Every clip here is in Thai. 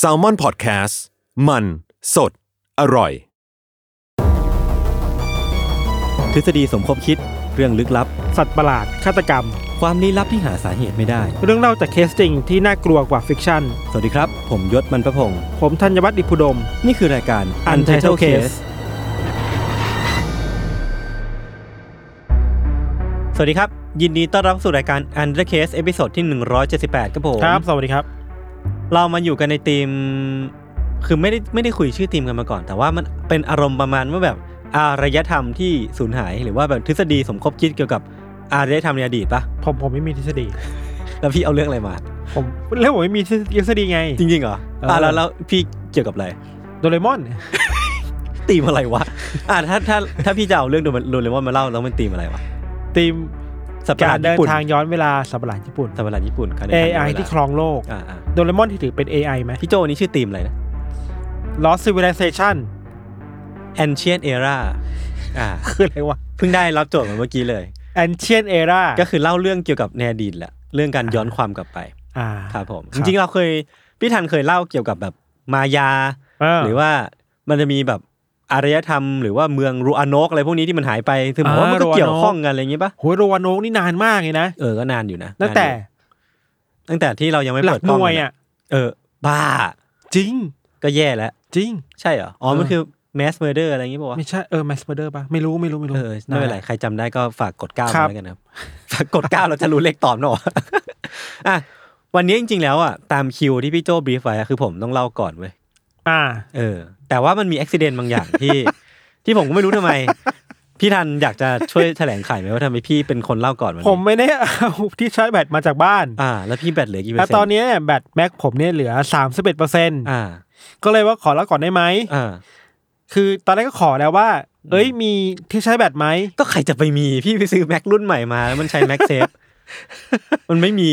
S a l m o n PODCAST มัน สด อร่อย ทฤษฎีสมคบคิดเรื่องลึกลับ สัตว์ประหลาดฆาตกรรม ความลี้ลับที่หาสาเหตุไม่ได้ เรื่องเล่าจากเคสจริงที่น่ากลัวกว่า fiction สวัสดีครับ ผมยชญ์ บรรพพงศ์ผมธัญวัฒน์อิพภูดม นี่คือรายการ Untitled Case สวัสดีครับ ยินดีต้อนรับสู่รายการ Untitled Case episode ที่ 178ครับผมครับ สวัสดีครับ เรามาอยู่กันในทีม คือไม่ได้ไม่ได้คุยชื่อทีมกันมาก่อน แต่ว่ามันเป็นอารมณ์ประมาณว่าแบบอารยธรรมที่สูญหาย หรือว่าแบบทฤษฎีสมคบคิดเกี่ยวกับอารยธรรมในอดีตปะผมผมไม่มีทฤษฎี แล้วพี่เอาเรื่องอะไรมา ผมแล้วผมไม่มีทฤษฎีไง จริงๆเหรอเอออ่อ่าแล้วแล้วพี่เกี่ยวกับอะไรโดเรมอนตีมอะไรวะ อ่าถ้าถ้าถ้าพี่จะเอาเรื่องโดนโดนเลมอนมาเล่าแล้วมันตีมอะไรวะทีม สัตว์ประหกาลารดเดิญี่นปุ่นทางย้อนเวลาสัตว์ประหลาดญี่ปุ่นสัตว์ประหลาดญี่ปุ่นการเดินทาง AI ย้นเวลาที่ครองโลกอ่าอ่าโดเรมอนที่ถือเป็น AI ไหมพี่โจนี่ชื่อทีมอะไรนะ Lost Civilization Ancient Era อ่าคืออะไรวะเพิ่งได้รับโจทย์มาเมื่อกี้เลย Ancient Era ก็คือเล่าเรื่องเกี่ยวกับในอดีตแหละเรื่องการย้อนความกลับไปอ่าครับผมคจรับริงๆเราเคยพี่ทันเคยเล่าเกี่ยวกับแบบมายา หรือว่ามันจะมีแบบ อารยธรรมหรือว่าเมืองรูอานกอะไรพวกนี้ที่มันหายไปคือผมว่ามันก็เกี่ยวข้องกันอะไรอย่างงี้ปะโหยโรวาโนกนี่นานมากเลยนะเออก็นานอยู่นะตั้งแต่นานอยู่ตั้งแต่ที่เรายังไม่หลัเปิกดกล้องหน่วยกัอะเออ บ้า จริง ก็แย่แล้วจริง ใช่เหรออ๋อมันเออคือ mass murder อะไรอย่างงี้ป่าวะไม่ใช่เออ mass murder ปะไม่รู้ไม่รู้ไม่รู้เออไม่เป็นไรใครจำได้ก็ฝากกดเก้าครับมาแล้วกันนะครับฝากกดเก้าเราจะรู้เลขตอบเนอะอะวันนี้จริงๆแล้วอะตามคิวที่พี่โจ brief ไว้อะคือผมต้องเล่าก่อนเว้ย อ่า เออ แต่ว่ามันมีอุบัติเหตุบางอย่างที่ ที่ผมก็ไม่รู้ทำไม พี่ทันอยากจะช่วยแถลงไขไหมว่าทำไมพี่เป็นคนเล่าก่อนวันนี้ผมไม่ได้เอาที่ชาร์จแบตมาจากบ้าน อ่า แล้วพี่แบตเหลือกี่เปอร์แล้วเซ็นต์ตอนนี้เนี่ยแบต Mac ผมเนี่ยเหลือสามสิบเอ็ดเปอร์เซ็นต์อ่า ก็เลยว่าขอแล้วก่อนได้ไหมอ่าคือตอนแรกก็ขอแล้วว่า เอ้ยมีที่ใช้แบตไหมก็ใครจะไปมีพี่ไปซื้อแม็กรุ่นใหม่มาแล้วมันใช้แม็กเซฟมันไม่มี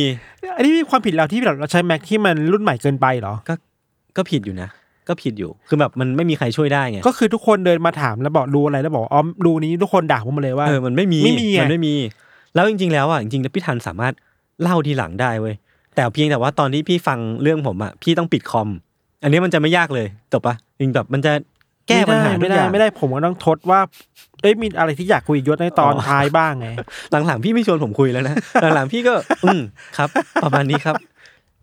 อันนี้มีความผิดเราที่เราใช้แม็กที่มันรุ่นใหม่เกินไปเหรอ ก็ก็ผิดอยู่นะ ก็ผิดอยู่ คือแบบมันไม่มีใครช่วยได้ไง ก็คือทุกคนเดินมาถามแล้วบอกดูอะไรแล้วบอกอ๋อดูนี้ทุกคนด่าผมมาเลยว่าเออมันไม่มีไม่มีไงนไม่มี แล้วจริง ๆ แล้วอะจริงๆแล้วพี่ทันสามารถเล่าทีหลังได้เว้ยแต่เพียงแต่ว่าตอนที่พี่ฟังเรื่องผมอะพี่ต้องปิดคอม อันนี้มันจะไม่ยากเลยจบปะจริงแบบมันจะแก้ปัญหาไม่ทุกได้อย่างไม่ได้ผมก็ต้องทดว่าเอ้ยมีอะไรที่อยากคุยกับยศในตอนอ๋อท้ายบ้างไงหลังๆพี่ไม่ชวนผมคุยแล้วนะหลังๆพี่ก็ อืมครับ ประมาณนี้ครับ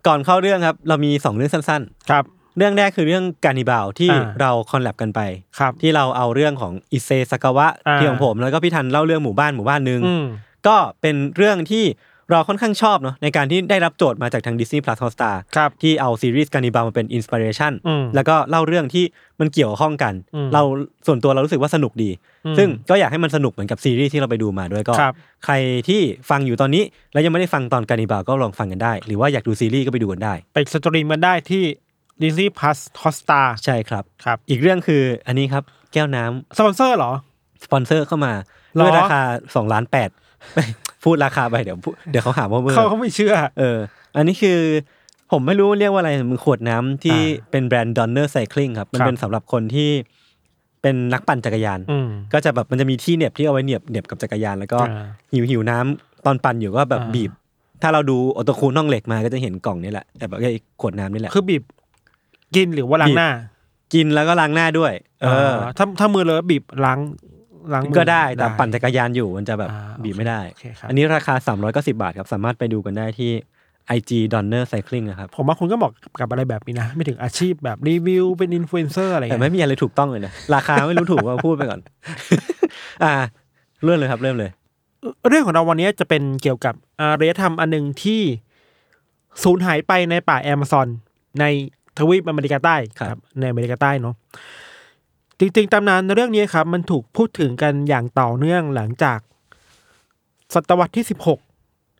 ก่อนเข้าเรื่องครับ เรามีสองเรื่องสั้นครับๆ เรื่องแรกคือเรื่องการนิบาลที่อ่าเราคอนแลบกันไป ครับที่เราเอาเรื่องของอิเซสกาวะอ่า ที่ของผม แล้วก็พี่ทันเล่าเรื่องหมู่บ้านหมู่บ้านหนึ่งอืม ก็เป็นเรื่องที่เราค่อนข้างชอบเนาะในการที่ได้รับโจทย์มาจากทาง Disney Plus Hotstar ครับ ที่เอาซีรีส์ Gannibal มาเป็น inspiration อืม แล้วก็เล่าเรื่องที่มันเกี่ยวข้องกัน อืม เราส่วนตัวเรารู้สึกว่าสนุกดี อืม ซึ่งก็อยากให้มันสนุกเหมือนกับซีรีส์ที่เราไปดูมาด้วยก็ ครับ ใครที่ฟังอยู่ตอนนี้ แล้วยังไม่ได้ฟังตอน Gannibal ก็ลองฟังกันได้ หรือว่าอยากดูซีรีส์ก็ไปดูกันได้ ไป stream กันได้ที่ Disney Plus Hotstar ใช่ครับครับ อีกเรื่องคืออันนี้ครับแก้วน้ำสปอนเซอร์เหรอ สปอนเซอร์เข้ามาหรอด้วยราคาสองล้านแปดพูดราคาไปเดี๋ยวพูดเดี๋ยวเขาหาว่าเมื่อเขาเขาไม่เชื่อ เออ อันนี้คือผมไม่รู้เรียกว่าอะไรมันขวดน้ำที่อ่าเป็นแบรนด์ Donner Cycling ครับ มันครับเป็นสำหรับคนที่เป็นนักปั่นจักรยานอืมก็จะแบบมันจะมีที่เหน็บที่เอาไว้เหน็บเหน็บกับจักรยาน แล้วก็อ่าหิวหิวน้ำตอนปั่นอยู่ก็แบบอ่าบีบ ถ้าเราดูโอตาคุน่องเหล็กมาก็จะเห็นกล่องนี้แหละแต่แบบไอ้ขวดน้ำนี่แหละคือบีบ กินหรือว่าล้างหน้า กินแล้วก็ล้างหน้าด้วย เออ ถ้าถ้ามือเลอะบีบล้างล้างมือก็ได้แต่ปั่นจักรยานอยู่มันจะแบบอ่าบีบไม่ได้โอเคครับอันนี้ราคา 390 บาทครับ สามารถไปดูกันได้ที่ IG Donner Cycling นะครับ ผมว่าคุณก็เหมาะกับอะไรแบบนี้นะ ไม่ถึงอาชีพแบบรีวิวเป็นอินฟลูเอนเซอร์อะไรแต่เงี้ยไม่มีอะไรถูกต้องเลยนะ ราคาไม่รู้ถูกว่าพูดไปก่อน อ่า เริ่มเลยครับเริ่มเลย เรื่องของเราวันนี้จะเป็นเกี่ยวกับอารยธรรมอันหนึ่งที่สูญหายไปในป่าแอมะซอนใน ทวีปอเมริกาใต้ครับในอเมริกาใต้เนาะจริงๆตำนานเรื่องนี้ครับ มันถูกพูดถึงกันอย่างต่อเนื่องหลังจาก ศตวรรษที่สิบหก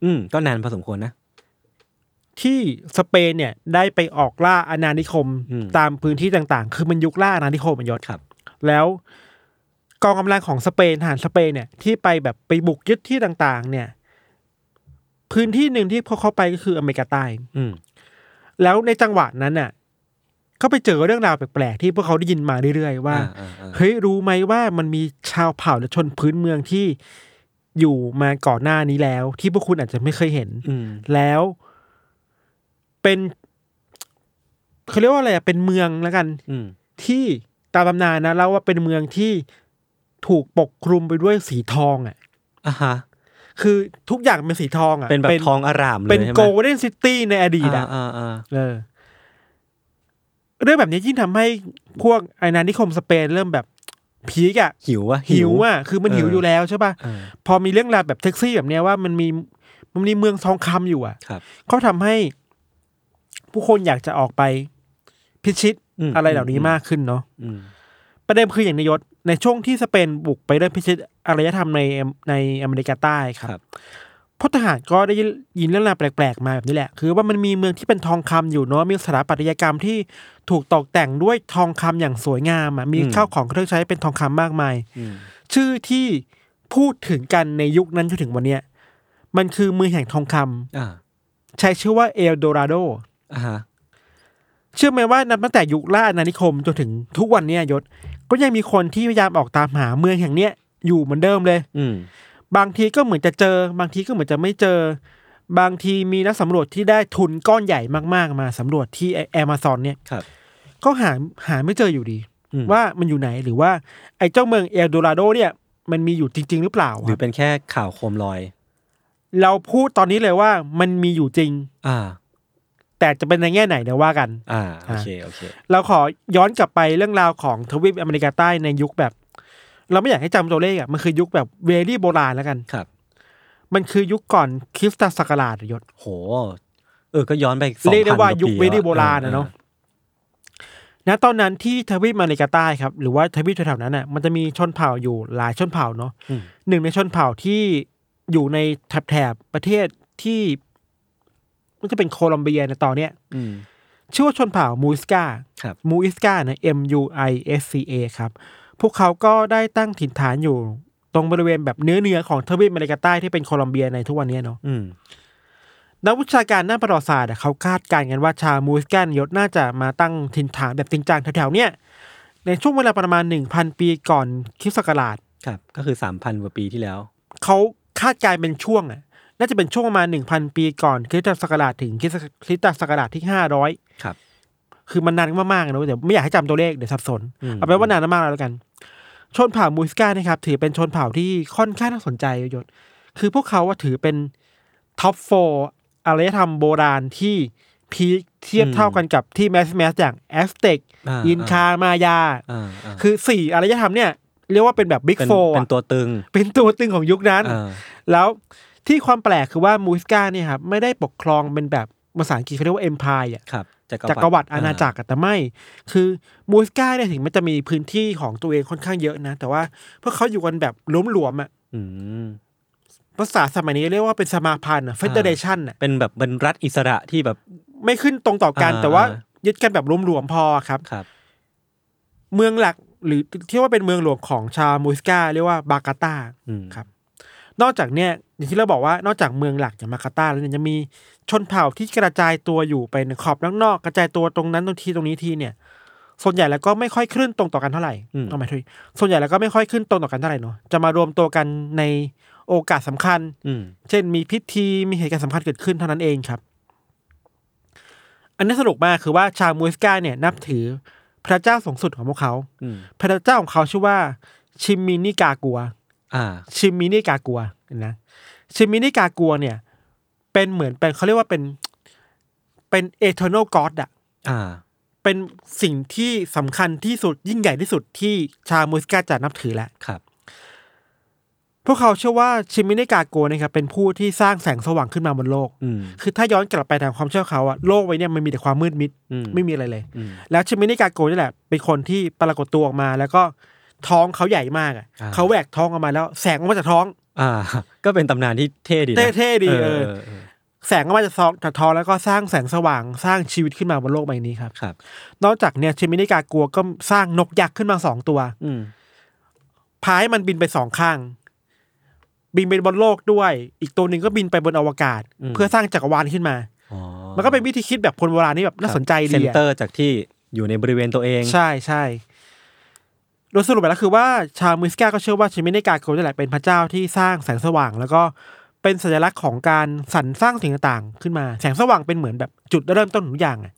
อืมก็นานพอสมควรนะ ที่สเปนเนี่ยได้ไปออกล่าอาณานิคมอืมตามพื้นที่ต่างๆ คือมันยุคล่าอาณานิคมมันยศครับ แล้วกองกำลังของสเปนทหารสเปนเนี่ยที่ไปแบบไปบุกยึดที่ต่างๆ เนี่ย พื้นที่หนึ่งที่พวกเขาไปก็คืออเมริกาใต้อืมแล้วในจังหวะนั้นน่ะ ก็ไปเจอเรื่องราวแปลกๆที่พวกเขาได้ยินมาเรื่อยๆว่าอ่าอ่าเฮ้ยรู้ไหมว่ามันมีชาวเผ่าและชนพื้นเมืองที่อยู่มาก่อนหน้านี้แล้ว ที่พวกคุณอาจจะไม่เคยเห็นอืมแล้ว เป็นเขาเรียกว่าอะไรอะเป็นเมืองแล้วกันอืมที่ตามตำนานนะเล่าว่าเป็นเมืองที่ถูกปกคลุมไปด้วยสีทองอะอ่าฮะคือทุกอย่างเป็นสีทองอะเป็นแบบทองอร่ามเลยเป็นใช่ไหม golden city ในอดีตอ่าอะอ่าอ่าเออ เรื่องแบบนี้ยิ่งทำให้พวกไอ้อาณานิคมสเปนเริ่มแบบ peak อะหิววะหิวอะคือมันเออหิวอยู่แล้วใช่ป่ะเออพอมีเรื่องราวแบบแท็กซี่แบบเนี้ยว่ามันมีมันมีเมืองทองคำอยู่อะครับก็ทำให้ ผู้คนอยากจะออกไปพิชิตอืมอะไรเหล่านี้มากขึ้นเนาะอืมประเด็นคืออย่างนายศในช่วงที่สเปนบุกไปเริ่มพิชิตอารยธรรมในในอเมริกาใต้คครัรับบ พลทหารก็ได้ยินเรื่องราวแปลกๆมาแบบนี้แหละ คือว่ามันมีเมืองที่เป็นทองคำอยู่เนาะมีสถาปัตยกรรมที่ถูกตกแต่งด้วยทองคำอย่างสวยงามอะมีอืมข้าวของเครื่องใช้เป็นทองคำมากมายอืมชื่อที่พูดถึงกันในยุคนั้นจนถึงวันเนี้ยมันคือเมืองแห่งทองคำอ่าใช้ชื่อว่าเอลโดราโดอ่าฮะเชื่อไหมว่านับตั้งแต่ยุคล่าอาณานิคมจนถึงทุกวันเนี้ยยศ ก็ยังมีคนที่พยายามออกตามหาเมืองแห่งเนี้ยอยู่เหมือนเดิมเลย อืม บางทีก็เหมือนจะเจอ บางทีก็เหมือนจะไม่เจอ บางทีมีนักสำรวจที่ได้ทุนก้อนใหญ่มากๆ มาสำรวจที่แอมะซอนเนี่ยครับ ก็หาหาไม่เจออยู่ดีอืมว่ามันอยู่ไหนหรือว่า ไอ้เจ้าเมืองเอลโดราโดเนี่ย มันมีอยู่จริง ๆ หรือเปล่าหรือเป็นแค่ข่าวโคมลอย เราพูดตอนนี้เลยว่ามันมีอยู่จริง อ่า แต่จะเป็นในแง่ไหนเดี๋ยวว่ากัน อ่าโอเคโอเค เราขอย้อนกลับไปเรื่องราวของทวีปอเมริกาใต้ในยุคแบบ เราไม่อยากให้จำตัวเลขอะมันคือยุคแบบ very โบราณแล้วกันครับ มันคือยุคก่อนคริสตศักราชอะยศโห เออก็ย้อนไปสองเรียกได้ว่ายุคปี very โบราณนะเนาะณตอนนั้นที่ทวีปอเมริกาใต้ครับ หรือว่าทวีปแถวๆนั้นน่ะมันจะมีชนเผ่าอยู่หลายชนเผ่าเนาะอืมหนึ่งในชนเผ่าที่อยู่ในแถบๆประเทศที่มันจะเป็นโคลอมเบียในตอนเนี้ยอืมชื่อว่าชนเผ่ามูสกาครับมูอิสกานะ M U I S C A ครับ พวกเขาก็ได้ตั้งถิ่นฐานอยู่ตรงบริเวณแบบเนื้อเนื้อของทวีปอเมริกาใต้ที่เป็นโคลอมเบียในทุกวันนี้เนาะอืมนักวิชาการด้านประวัติศาสตร์อะเขาคาดการณ์กันว่าชาวมูอิสกานยศน่าจะมาตั้งถิ่นฐานแบบจริงจังแถวๆเนี้ยในช่วงเวลาประมาณหนึ่งพันปีก่อนคริสต์ศักราชครับ ก็คือสามพันกว่าปีที่แล้ว เขาคาดการณ์เป็นช่วงอะ น่าจะเป็นช่วงประมาณหนึ่งพันปีก่อนคริสตศักราชถึงคริสตคริสตศักราชที่ห้าร้อยครับ คือมันนานมากๆนะเดี๋ยวไม่อยากให้จำตัวเลขเดี๋ยวสับสนอืมเอาเป็นว่านานมากแล้วกัน ชนเผ่ามูสกานะครับถือเป็นชนเผ่าที่ค่อนข้างน่าสนใจยศคือพวกเขาว่าถือเป็นท็อปโฟอารยธรรมโบราณที่peak เทียบเท่ากันกับที่ mass mass อย่างแอซเท็กอินคามายาอ่าอ่าคือสี่อารยธรรมเนี่ยเรียกว่าเป็นแบบ big เป็น four เป็นตัวตึง เป็นตัวตึงของยุคนั้นอ่าแล้วที่ความแปลกคือว่ามูสกาเนี่ยครับไม่ได้ปกครองเป็นแบบภาษาอังกฤษเขาเรียกว่า empire อะครับ จักจักรวรรดิอาณาจักรอะแต่ไม่ คือมูสกาเนี่ยถึงมันจะมีพื้นที่ของตัวเองค่อนข้างเยอะนะ แต่ว่าพวกเขาอยู่กันแบบหลวมหลวมๆอะอืมภาษาสมัยนี้เรียกว่าเป็นสมาพันธ์อะเฟเดเรชันอะเป็นแบบเป็นรัฐอิสระที่แบบ ไม่ขึ้นตรงต่อกันอ่าแต่ว่าอ่ายึดกันแบบล้มหลวมๆพอครับครับ เมืองหลักหรือที่ว่าเป็นเมืองหลวงของชาวมูสกาเรียกว่าบากาตาอืมครับ นอกจากเนี่ยอย่างที่เราบอกว่านอกจากเมืองหลักอย่างมาคาตาแล้วเนี่ยจะมีชนเผ่าที่กระจายตัวอยู่ไปในขอบนอกๆกระจายตัวตรงนั้นตรงทีตรงนี้ทีเนี่ย ส่วนใหญ่แล้วก็ไม่ค่อยขึ้นตรงต่อกันเท่าไหร่อืมเอาหมายถึงส่วนใหญ่แล้วก็ไม่ค่อยขึ้นตรงต่อกันเท่าไหร่เนาะจะมารวมตัวกันในโอกาสสำคัญอืมเช่น มีพิธีมีเหตุการณ์สำคัญเกิดขึ้นเท่านั้นเองครับ อันนี้สนุกมากคือว่าชาวมูสกาเนี่ยนับถือพระเจ้าสูงสุดของพวกเขาอืมพระเจ้าของเขาชื่อว่าชิมินิกากัว อ่า ชิมินิกากัวนะชิมินิกากัวเนี่ย เป็นเหมือนเป็นเขาเรียกว่าเป็น เป็น eternal god อะอ่า เป็นสิ่งที่สำคัญที่สุดยิ่งใหญ่ที่สุดที่ชาวมูสกาจะนับถือแหละครับ พวกเขาเชื่อว่าชิมิเนกาโกนะครับเป็นผู้ที่สร้างแสงสว่างขึ้นมาบนโลก อืม คือถ้าย้อนกลับไปตามความเชื่อเขาอะโลกไว้เนี่ยมันมีแต่ความมืดมิดอืม ไม่มีอะไรเลย อืม แล้วชิมิเนกาโกนี่แหละเป็นคนที่ปรากฏตัวออกมา แล้วก็ ท้องเขาใหญ่มากอะอ่าเขาแหวกท้องออกมาแล้ว แสงออกมาจากท้อง อ่า ก็เป็นตำนานที่เท่ดีนะเท่ๆดีเออเออแสงออกมาจากท้องจากท้องแล้วก็สร้างแสงสว่างสร้างชีวิตขึ้นมาบนโลกใบนี้ครับครับ นอกจากเนี่ยชิมิเนกาโกก็สร้างนกยักษ์ขึ้นมาสองตัว อืมพาให้มันบินไปสองข้าง บินไปบนโลกด้วย อีกตัวหนึ่งก็บินไปบนอวกาศ เพื่อสร้างจักรวาลขึ้นมาอ๋อมันก็เป็นวิธีคิดแบบคนโบราณที่แบบน่าสนใจเซดีนอะเตอร์จากที่อยู่ในบริเวณตัวเอง ใช่ใช่โดยสรุปไปแล้วคือว่าชาวมิสกาก็เชื่อว่าชิมิเนกาโกนี่แหละเป็นพระเจ้าที่สร้างแสงสว่าง แล้วก็เป็นสัญลักษณ์ของการสรรสร้างสิ่งต่างๆ ขึ้นมาแสงสว่างเป็นเหมือนแบบจุดเริ่มต้นของทุกอย่างอะ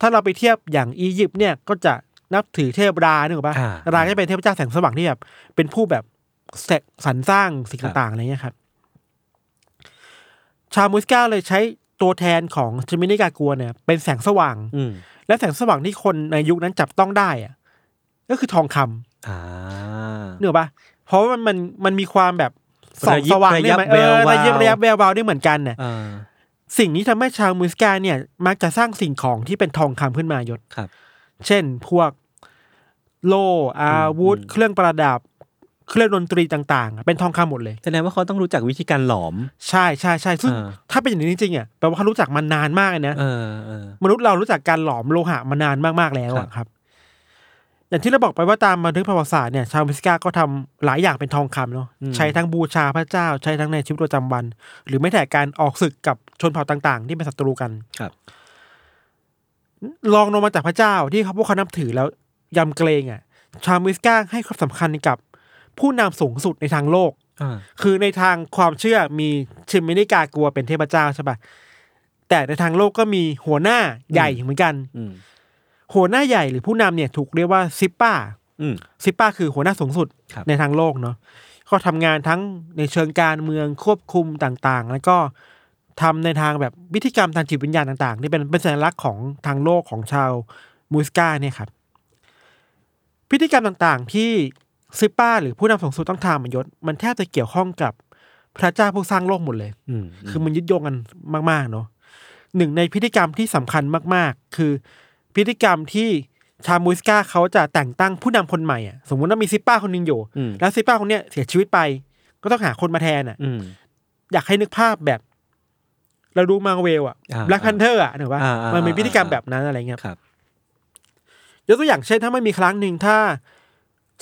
ถ้าเราไปเทียบอย่างอียิปต์เนี่ยก็จะนับถือเทพรานึกออกปะอ่าราก็จะเป็นเทพเจ้าแสงสว่างที่แบบเป็นผู้แบบแสสรรสร้างสิ่งครับต่างๆอะไรเงี้ยครับ ชาวมุสกาเลยใช้ตัวแทนของชิมิเนกากัวเนี่ย เป็นแสงสว่างอืมและแสงสว่างที่คนในยุคนั้นจับต้องได้อะก็คือทองคำ อ่าเนกอะปะเพราะว่ามันมันมันมีความแบบส่องระยิบสว่างระเนี่ยัยบมันเออแวววาวระยิบระยับแวววาวได้เหมือนกันเนี่ยอ่าสิ่งนี้ทำให้ชาวมุสกาเนี่ย มักจะสร้างสิ่งของที่เป็นทองคำขึ้นมายศครับ เช่นพวกโล่อาวุธอืมเครื่องประดับ เครื่องดนตรีต่างๆอะเป็นทองคำหมดเลยแสดงว่าเขาต้องรู้จักวิธีการหลอม ใช่ใช่ใช่ซึ่งอ่าถ้าเป็นอย่างนี้จริงๆอะแปลว่าเขารู้จักมานานมากเลยนะเออเออมนุษย์เรารู้จักการหลอมโลหะมานานมากๆแล้วครัอะบครับ อย่างที่เราบอกไปว่าตามบันทึกประวัติศาสตร์เนี่ยชาวมิสกาก็ทำหลายอย่างเป็นทองคำเนาะใช้ทั้งบูชาพระเจ้า ใช้ทั้งในชีวิตประจำวัน หรือไม่แต่การออกศึกกับชนเผ่าต่างๆ ที่เป็นศัตรูกันครับลองลงมาจากพระเจ้าที่เขาพวกเขานับถือแล้วยำเกรงอะ ชาวมิสกาให้ความสำคัญกับผู้นำสูงสุดในทางโลกอ่าคือในทางความเชื่อมีชิมินิกากลัวเป็นเทพเจ้าใช่ปะแต่ในทางโลกก็มีหัวหน้าใหญ่เหมือนกันอืม หัวหน้าใหญ่หรือผู้นำเนี่ยถูกเรียกว่าซิปป้าอืมซิปป้าคือหัวหน้าสูงสุดครับในทางโลกเนาะก็ทำงานทั้งในเชิงการเมืองควบคุมต่างๆ แล้วก็ทำในทางแบบพิธีกรรมทางจิตวิญญาณต่างๆที่เป็นเป็นสัญลักษณ์ของทางโลกของชาวมูสกาเนี่ยครับพิธีกรรมต่างๆ ที่ซิปป้าหรือผู้นำสูงสุดต้องทำมันยศมันแทบจะเกี่ยวข้องกับพระเจ้าผู้สร้างโลกหมดเลยอืมคือมันยึดโยงกันมากๆเนาะหนึ่งในพิธีกรรมที่สำคัญมากๆ คือ พิธีกรรมที่ชาวมูสกาเขาจะแต่งตั้งผู้นำคนใหม่อะสมมติว่ามีซิปป้าคนหนึงอยู่อืมแล้วซิปป้าคนเนี้ยเสียชีวิตไปก็ต้องหาคนมาแทนอะอืมอยากให้นึกภาพแบบ เราดูมาเวลอะอ่า Black Panther อะนึกว่าอ่าอ่ามันเป็นพิธีกรรมอ่าแบบนั้นอะไรเงี้ยครับยกตัวอย่างเช่นถ้าไม่มีครั้งหนึ่งถ้า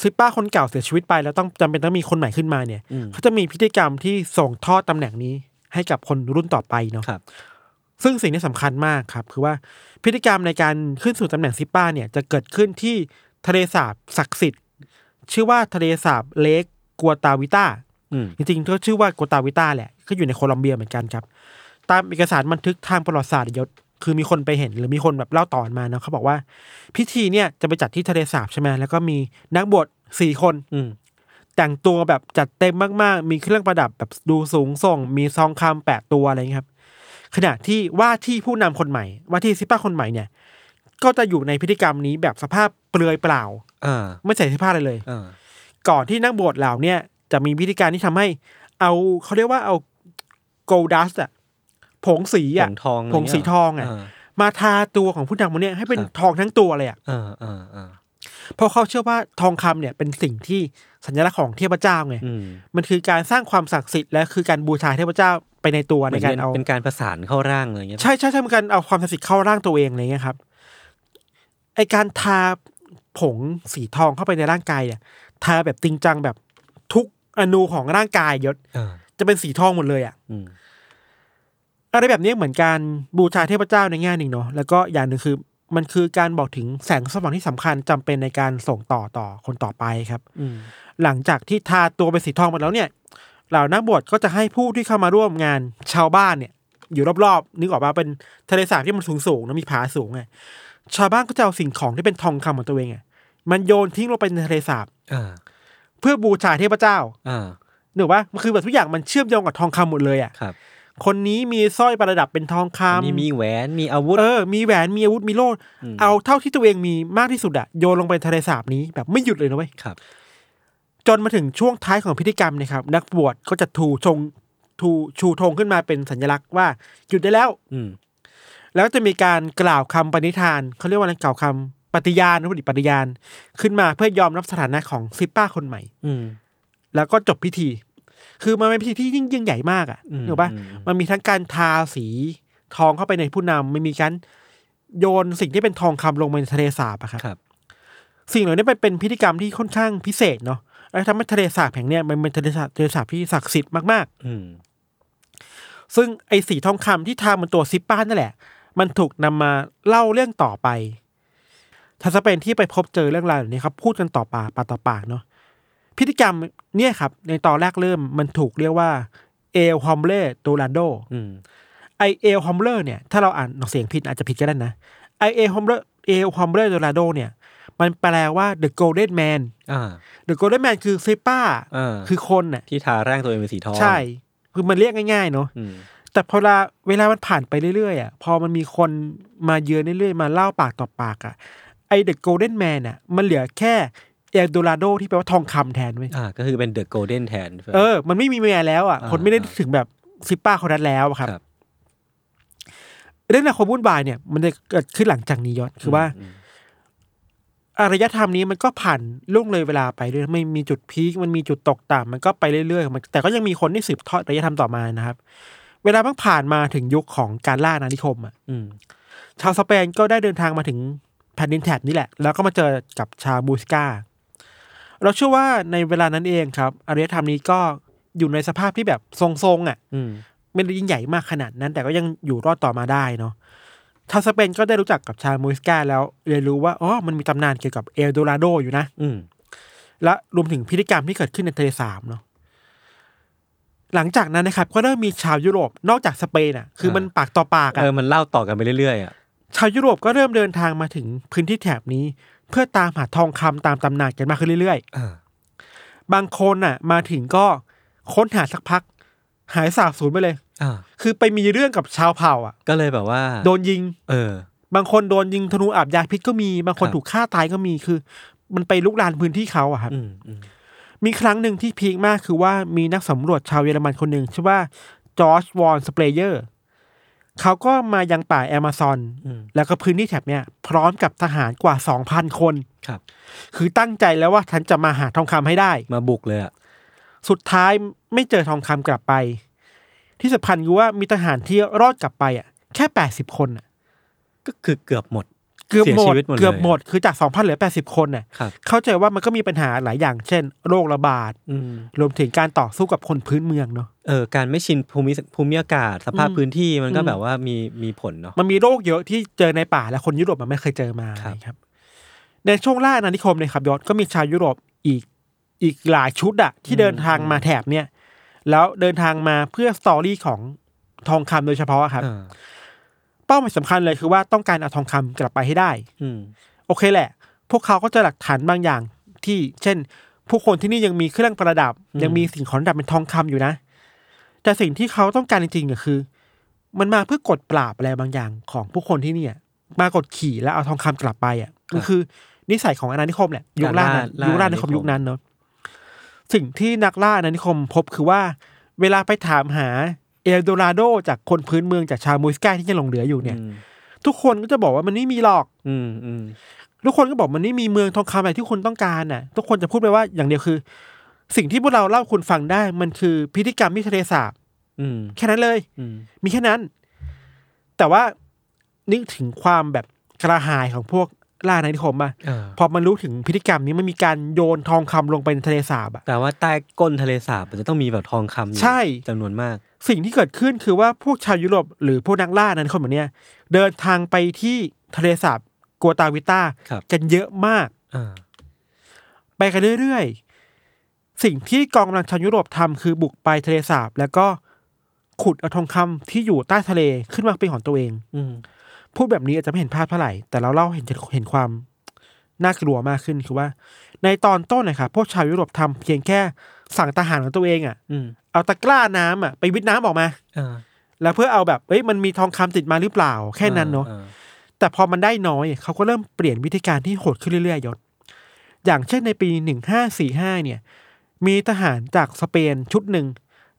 ซิปป้าคนเก่าเสียชีวิตไป แล้วต้องจำเป็นต้องมีคนใหม่ขึ้นมาเนี่ยอืมเขาจะมีพิธีกรรมที่ส่งทอดตำแหน่งนี้ให้กับคนรุ่นต่อไปเนาะครับ ซึ่งสิ่งที่สำคัญมากครับ คือว่าพิธีกรรมในการขึ้นสู่ตำแหน่งซิปป้าเนี่ยจะเกิดขึ้นที่ทะเลสาบศักดิ์สิทธิ์ ชื่อว่าทะเลสาบเลกกัวตาวิต้าอืมจริงๆก็ชื่อว่ากัวตาวิต้าแหละก็อยู่ในโคลอมเบียเหมือนกันครับ ตามเอกสารบันทึกทางประวัติศาสตร์ยศคือมีคนไปเห็นหรือมีคนแบบเล่าต่อมาเนาะเขาบอกว่า พิธีเนี่ยจะไปจัดที่ทะเลสาบใช่ไหมแล้วก็มีนักบวชสี่คนอืมแต่งตัวแบบจัดเต็มมากๆ มีเครื่องประดับแบบดูสูงส่ง มีซองคำแปะตัวอะไรอย่างเงี้ยครับ ขณะที่ว่าที่ผู้นำคนใหม่ ว่าที่ซิป้าคนใหม่เนี่ย ก็จะอยู่ในพิธีกรรมนี้แบบสภาพเปลือยเปล่าอ่าไม่ใส่เสื้อผ้าอะไรเลยอ่าก่อนที่นักบวชเหล่าเนี่ยจะมีพิธีการที่ทำให้ เอาเขาเรียกว่าเอาโกลดัสอะผงสีผอะงทองผงสีทองอะามาทาตัวของผู้นำคนเนี้ยให้เป็นครับทองทั้งตัวเลยอะอ่าอ่าอ่าเพราะเขาเชื่อว่าทองคำเนี่ยเป็นสิ่งที่สัญลักษณ์ของเทพเจ้าไงอืมมันคือการสร้างความศักดิ์สิทธิ์และคือการบูชาเทพเจ้า ไปในตัวเหมืในอนการเป็นเอาเป็นการประสานเข้าร่างอะไรเงี้ยใช่ใช่ใช่เป็นการเอาความศักดิ์สิทธิ์เข้าร่างตัวเองอะไรเงี้ยครับไอการทาผงสีทองเข้าไปในร่างกายเนี่ยทาแบบจริงจังแบบทุกอนูของร่างกายยศอ่าจะเป็นสีทองหมดเลยอะอืมอะไรแบบนี้เหมือนการบูชาเทพเจ้าในแง่หนึ่งเนาะแล้วก็อย่างหนึ่งคือมันคือการบอกถึงแสงสว่างที่สำคัญจำเป็นในการส่งต่อต่อคนต่อไปครับ อืมหลังจากที่ทาตัวเป็นสีทองหมดแล้วเนี่ย เหล่านักบวชก็จะให้ผู้ที่เข้ามาร่วมงานชาวบ้านเนี่ย อยู่รอบๆนึกออกมาเป็นทะเลสาบที่มันสูงสูงๆนะมีผาสูงไงชาวบ้านก็จะเอาสิ่งของที่เป็นทองคำของตัวเองไงมันโยนทิ้งลงไปในทะเลสาบอ่าเพื่อบูชาเทพเจ้าอ่านึกว่ามันคือแบบทุกอย่างมันเชื่อมโยงกับทองคำหมดเลยอะครับ คนนี้มีสร้อยประดับเป็นทองคอันนี้มีแหวนมีอาวุธำเออมีแหวนมีอาวุธมีโล่อืมเอาเท่าที่ตัวเองมีมากที่สุดอะโยนลงไปในทะเลสาบนี้แบบไม่หยุดเลยนะเว้ยครับ จนมาถึงช่วงท้ายของพิธีกรรมเนะครับนักบวชก็จะทูชงทูชูธงขึ้นมาเป็นสัญลักษณ์ว่าหยุดได้แล้ว อืมแล้วจะมีการกล่าวคำปณิธานเขาเรียกว่าอะไรกล่าวคำปฏิญาณหรือปฏิปฏิญาณ ขึ้นมาเพื่อยอมรับสถานะของซิปป้าคนใหม่ อืมแล้วก็จบพิธี คือมันเป็นพิธีที่ยิ่งยิ่งใหญ่มากอะอืมถูกปะอืมมันมีทั้งการทาสีทองเข้าไปในผู้นำมันมีการโยนสิ่งที่เป็นทองคำลงไปในทะเลสาบอะครับครับสิ่งเหล่านี้เป็นเป็นพิธีกรรมที่ค่อนข้างพิเศษเนาะ แล้วทำให้ทะเลสาบแห่งเนี้ยมันเป็นทะเลสาบทะเลสาบที่ศักดิ์สิทธิ์มากอืมๆ ซึ่งไอ้สีทองคำที่ทาบนตัวซิปป้านั่นแหละ มันถูกนำมาเล่าเรื่องต่อไปทัศเป็นที่ไปพบเจอเรื่องราวเหล่านี้ครับพูดกันต่อปากปากต่อปากเนาะพิธีกรรมเนี่ยครับ ในตอนแรกเริ่มมันถูกเรียกว่า El Hombre Dorado อืม ไอ El Hombre เนี่ยถ้าเราอ่านออกเสียงผิดอาจจะผิดก็ได้นะไอ El Hombre El Hombre Dorado เนี่ย มันแปลว่า the golden man อ่า the golden man คือซิปป้าอ่าคือคนน่ะที่ทาร่างตัวเองเป็นสีทอง ใช่ คือมันเรียกง่ายๆเนาะอืมแต่พอเวลาเวลามันผ่านไปเรื่อยๆอะพอมันมีคนมาเยือนเรื่อยๆ มาเล่าปากต่อปากอะไอ the golden man อะมันเหลือแค่เอลโดราโดที่แปลว่าทองคำแทนเว้ยอ่าก็คือเป็น the golden แทน เออ มันไม่มี man แล้วอะอ่าคนไม่ได้ถึงแบบซิปป้าคนนั้นแล้วอะครับครับเรื่องราวความวุ่นวายเนี่ย มันจะเกิดขึ้นหลังจากนี้ยศคือว่า อารยธรรมนี้มันก็ผ่านล่วงเลยเวลาไปเรื่อยไม่มีจุด peak มันมีจุดตกต่ำมันก็ไปเรื่อยๆมันแต่ก็ยังมีคนที่สืบทอดอารยธรรมต่อมานะครับ เวลามันผ่านมาถึงยุคของการล่าอาณานิคมอะชาวสเปนก็ได้เดินทางมาถึงแผ่นดินแถบนี้แหละ แล้วก็มาเจอกับชาวบูสกาเราเชื่อว่าในเวลานั้นเองครับอารยธรรมนี้ก็อยู่ในสภาพที่แบบทรงๆอะไม่ได้ยิ่งใหญ่มากขนาดนั้น แต่ก็ยังอยู่รอดต่อมาได้เนาะ ชาวสเปนก็ได้รู้จักกับชาวมูสกาแล้วเรียนรู้ว่าอ๋อมันมีตำนานเกี่ยวกับเอลโดราโดอยู่นะ อืมและรวมถึงพิธีกรรมที่เกิดขึ้นในทะเลสาบเนาะหลังจากนั้นนะครับก็เริ่มมีชาวยุโรปนอกจากสเปนอะ คือมันปากต่อปากอะเออมันเล่าต่อกันไปเรื่อยๆอะชาวยุโรปก็เริ่มเดินทางมาถึงพื้นที่แถบนี้ เพื่อตามหาทองคำตามตำนานกันมากขึ้นเรื่อยอ่าๆบางคนน่ะ มาถึงก็ค้นหาสักพัก หายสาบสูญไปเลยอ่า คือไปมีเรื่องกับชาวเผ่าอะ ก็เลยแบบว่า โดนยิง เออ บางคนโดนยิงธนูอาบยาพิษก็มี บางคนครับถูกฆ่าตายก็มีคือ มันไปลุกลานพื้นที่เขาอะครับอืมอืมมีครั้งหนึ่งที่พีคมากคือว่ามีนักสำรวจชาวเยอรมันคนหนึ่งชื่อว่าจอร์จวอนสเปรเยอร์เขาก็มายังป่าแอมะซอนอืมแล้วก็พื้นที่แถบเนี้ยพร้อมกับทหารกว่าสองพันคนครับ คือตั้งใจแล้วว่าฉันจะมาหาทองคำให้ได้ มาบุกเลยอะสุดท้ายไม่เจอทองคำกลับไป ที่สำคัญคือว่ามีทหารที่รอดกลับไปอะ แค่แปดสิบคนอะ ก็คือเกือบหมด เกือบหมดเสียชีวิตหมดเลยเกือบหมดคือจากสองพันเหลือแปดสิบคนน่ะครับเข้าใจว่ามันก็มีปัญหาหลายอย่าง เช่น โรคระบาดอืมรวมถึงการต่อสู้กับคนพื้นเมืองเนาะเออการไม่ชินภูมิภูมิอากาศ สภาพอืมพื้นที่มันก็อืมแบบว่ามีมีผลเนาะมันมีโรคเยอะที่เจอในป่าและคนยุโรปมันไม่เคยเจอมาครับครับ ในช่วงล่าอาณานิคมเนี่ยครับยศก็มีชาวยุโรปอีกอีกหลายชุดอะที่เดินทางมาแถบเนี่ย แล้วเดินทางมาเพื่อสตอรี่ของทองคำโดยเฉพาะครับอ่าเป้าหมายสำคัญเลยคือว่าต้องการเอาทองคำกลับไปให้ได้ อืมโอเคแหละ พวกเขาก็เจะหลักฐานบางอย่าง ที่เช่น ผู้คนที่นี่ยังมีเครื่องประดับอืมยังมีสิ่งของประดับเป็นทองคำอยู่นะ แต่สิ่งที่เขาต้องการจริงๆก็คือ มันมาเพื่อกดปราบอะไรบางอย่างของผู้คนที่เนี่ยมากดขี่แล้วเอาทองคำกลับไปอะมันคือ นิสัยของอาณานิคมแหละยุคล่านั้นยุคล่าอาณานิคมยุคนั้นเนาะ สิ่งที่นักล่าอาณานิคมพบคือว่า เวลาไปถามหาเอลโดราโดจากคนพื้นเมืองจากชาวมูสกาที่ยังหลงเหลืออยู่เนี่ยอืมทุกคนก็จะบอกว่ามันไม่มีหรอก อืมอืมทุกคนก็บอกมันไม่มีเมืองทองคำอะไรที่คุณต้องการน่ะ ทุกคนจะพูดไปว่าอย่างเดียวคือ สิ่งที่พวกเราเล่าคุณฟังได้ มันคือพิธีกรรมที่ทะเลสาบอืมแค่นั้นเลยอืมมีแค่นั้น แต่ว่านึกถึงความแบบกระหายของพวก ล่าอาณานิคมอะอ่าพอมันรู้ถึงพิธีกรรมนี้มันมีการโยนทองคำลงไปในทะเลสาบอะแต่ว่าใต้ก้นทะเลสาบมันจะต้องมีแบบทองคำอยู่ใช่จำนวนมาก สิ่งที่เกิดขึ้นคือว่าพวกชาวยุโรปหรือพวกนักล่าอาณานิคมแบบเนี้ยเดินทางไปที่ทะเลสาบกัวตาวิต้าครับกันเยอะมากอ่าไปกันเรื่อยๆ สิ่งที่กองกำลังชาวยุโรปทำคือบุกไปทะเลสาบ แล้วก็ขุดเอาทองคำที่อยู่ใต้ทะเลขึ้นมาเป็นของตัวเอง อืม พูดแบบนี้อาจจะไม่เห็นภาพเท่าไหร่ แต่เราเล่าเห็นเห็นความน่ากลัวมากขึ้นคือว่า ในตอนต้นนะครับพวกชาวยุโรปทำเพียงแค่สั่งทหารของตัวเองอะอืมเอาตะกร้าน้ำอะไปวิทน้ำออกมาอ่าแล้วเพื่อเอาแบบเอ้ยมันมีทองคำติดมาหรือเปล่า แค่นั้นเนาะออแต่พอมันได้น้อยเขาก็เริ่มเปลี่ยนวิธีการที่โหดขึ้นเรื่อยๆยศ อย่างเช่นในปีหนึ่งห้าสี่ห้าเนี่ย มีทหารจากสเปนชุดหนึ่ง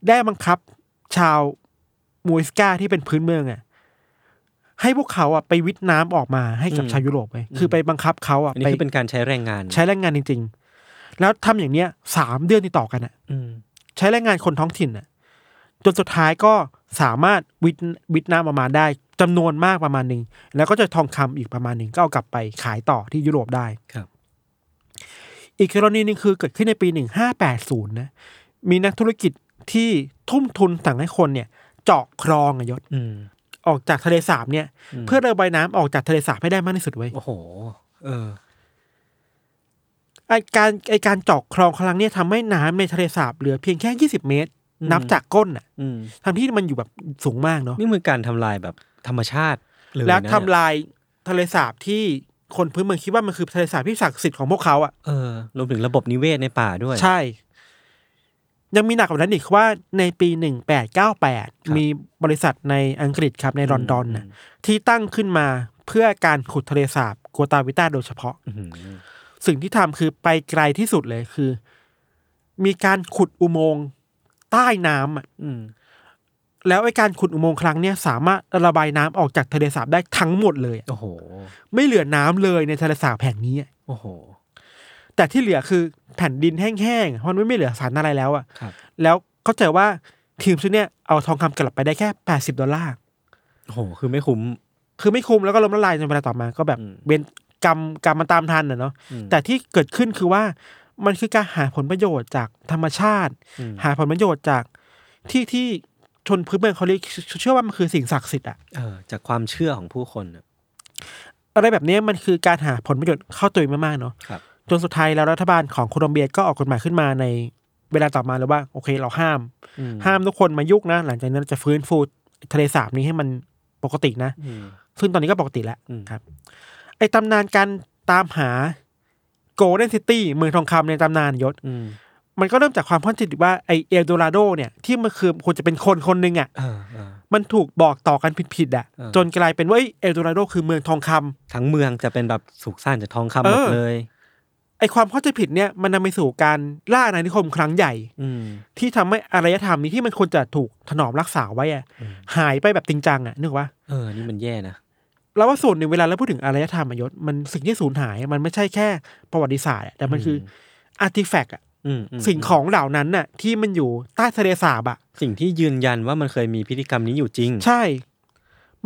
ได้บังคับ ชาวมูอิสกาที่เป็นพื้นเมืองอะ ให้พวกเขาอะไปวิทน้ำออกมาให้กับชาวยุโรปไปคือไปบังคับเขาอะอันนี้ไปคือเป็นการใช้แรงงาน ใช้แรงงานจริง ๆ แล้วทำอย่างเนี้ยสามเดือนติดต่อกันอะอืมใช้แรงงานคนท้องถิ่นน่ะจนสุดท้ายก็สามารถวิทวิทน้ำออกมาได้จำนวนมากประมาณหนึ่งแล้วก็จะทองคำอีกประมาณหนึ่งก็เอากลับไปขายต่อที่ยุโรปได้ครับ อีกกรณีหนึงคือเกิดขึ้นในปีหนึ่งห้าแปดศูนย์นะมีนักธุรกิจที่ทุ่มทุนสั่งให้คนเนี่ย เจาะคลองอะยศ อืมออกจากทะเลสาบเนี่ยอืมเพื่อระบายน้ำออกจากทะเลสาบให้ได้มากที่สุดไว้ยโอ้โห เออไอการไอการเจาะคลองครั้งเนี้ยทำให้น้ำในทะเลสาบเหลือเพียงแค่ยี่สิบเมตรอืมนับจากก้นอะอืมทั้งที่มันอยู่แบบสูงมากเนาะนี่คือการทำลายแบบธรรมชาติเลยแล้วนะทำลายทะเลสาบที่คนพื้นเมืองคิดว่ามันคือทะเลสาบที่ศักดิ์สิทธิ์ของพวกเขาอะเออรวมถึงระบบนิเวศในป่าด้วย ใช่ ยังมีหนักกว่านั้นอีกว่าในปีหนึ่งแปดเก้าแปดครับมีบริษัทในอังกฤษครับในลอนดอนน่ะอืมที่ตั้งขึ้นมาเพื่อการขุดทะเลสาบกัวตาวิต้าโดยเฉพาะอื้อหือสิ่งที่ทำคือไปไกลที่สุดเลยคือ มีการขุดอุโมงค์ใต้น้ำอะอืมแล้วไอ้การขุดอุโมงค์ครั้งเนี้ยสามารถระบายน้ำออกจากทะเลสาบได้ทั้งหมดเลยอะโอ้โห ไม่เหลือน้ำเลยในทะเลสาบแห่งนี้อะโอ้โห แต่ที่เหลือคือแผ่นดินแห้งๆเพราะมันไม่เหลือสารอะไรแล้วอะครับแล้วเข้าใจว่าทีมชุดเนี้ยเอาทองคำกลับไปได้แค่แปดสิบดอลลาร์โอ้โหคือไม่คุ้ม คือไม่คุ้มแล้วก็ล้มละลายในเวลาต่อมา ก็แบบอืมเวนกรรมกรรมมันตามทันนะเนาะอืมแต่ที่เกิดขึ้นคือว่ามันคือการหาผลประโยชน์จากธรรมชาติอืมหาผลประโยชน์จากที่ที่ชนพื้นเมืองเขาเรียกเชื่อว่ามันคือสิ่งศักดิ์สิทธิ์อะเออจากความเชื่อของผู้คนน่ะอะไรแบบเนี้ยมันคือการหาผลประโยชน์เข้าตัวเองมากๆเนาะครับ จนสุดท้ายแล้วรัฐบาลของโคลอมเบียก็ออกกฎหมายขึ้นมาในเวลาต่อมาเลยว่า โอเคเราห้ามอืมห้ามทุกคนมายุ่งนะ หลังจากนั้นเราจะฟื้นฟูทะเลสาบนี้ให้มันปกตินะอืมซึ่งตอนนี้ก็ปกติแล้วอืมครับ ไอ้ตำนานการตามหา golden city เมืองทองคำในตำนานยศอืมมันก็เริ่มจากความเข้าใจว่าไอเอลโดราโดเนี่ย ที่มันคือควรจะเป็นคนคนหนึ่งอะเออเออมันถูกบอกต่อกันผิดๆอะเออจนกลายเป็นว่าเอ้ยเอลโดราโดคือเมืองทองคำทั้งเมืองจะเป็นแบบถูกสร้างจากทองคำหมดเออเลย ไอความเข้าใจผิดเนี่ยมันนำไปสู่การล่าอาณานิคมครั้งใหญ่ อืมที่ทำให้อารยธรรมนี้ที่มันควรจะถูกถนอมรักษาไว้อะอืมหายไปแบบจริงจังอะนึกว่าเออนี่มันแย่นะแล้วว่าส่วนหนึ่งเวลาเราพูดถึงอารยธรรมอะยศมันสิ่งที่สูญหาย มันไม่ใช่แค่ประวัติศาสตร์อะแต่มันคืออาร์ติแฟกต์อะอืมมสิ่งของเหล่านั้นน่ะ ที่มันอยู่ใต้ทะเลสาบอะสิ่งที่ยืนยันว่ามันเคยมีพิธีกรรมนี้อยู่จริง ใช่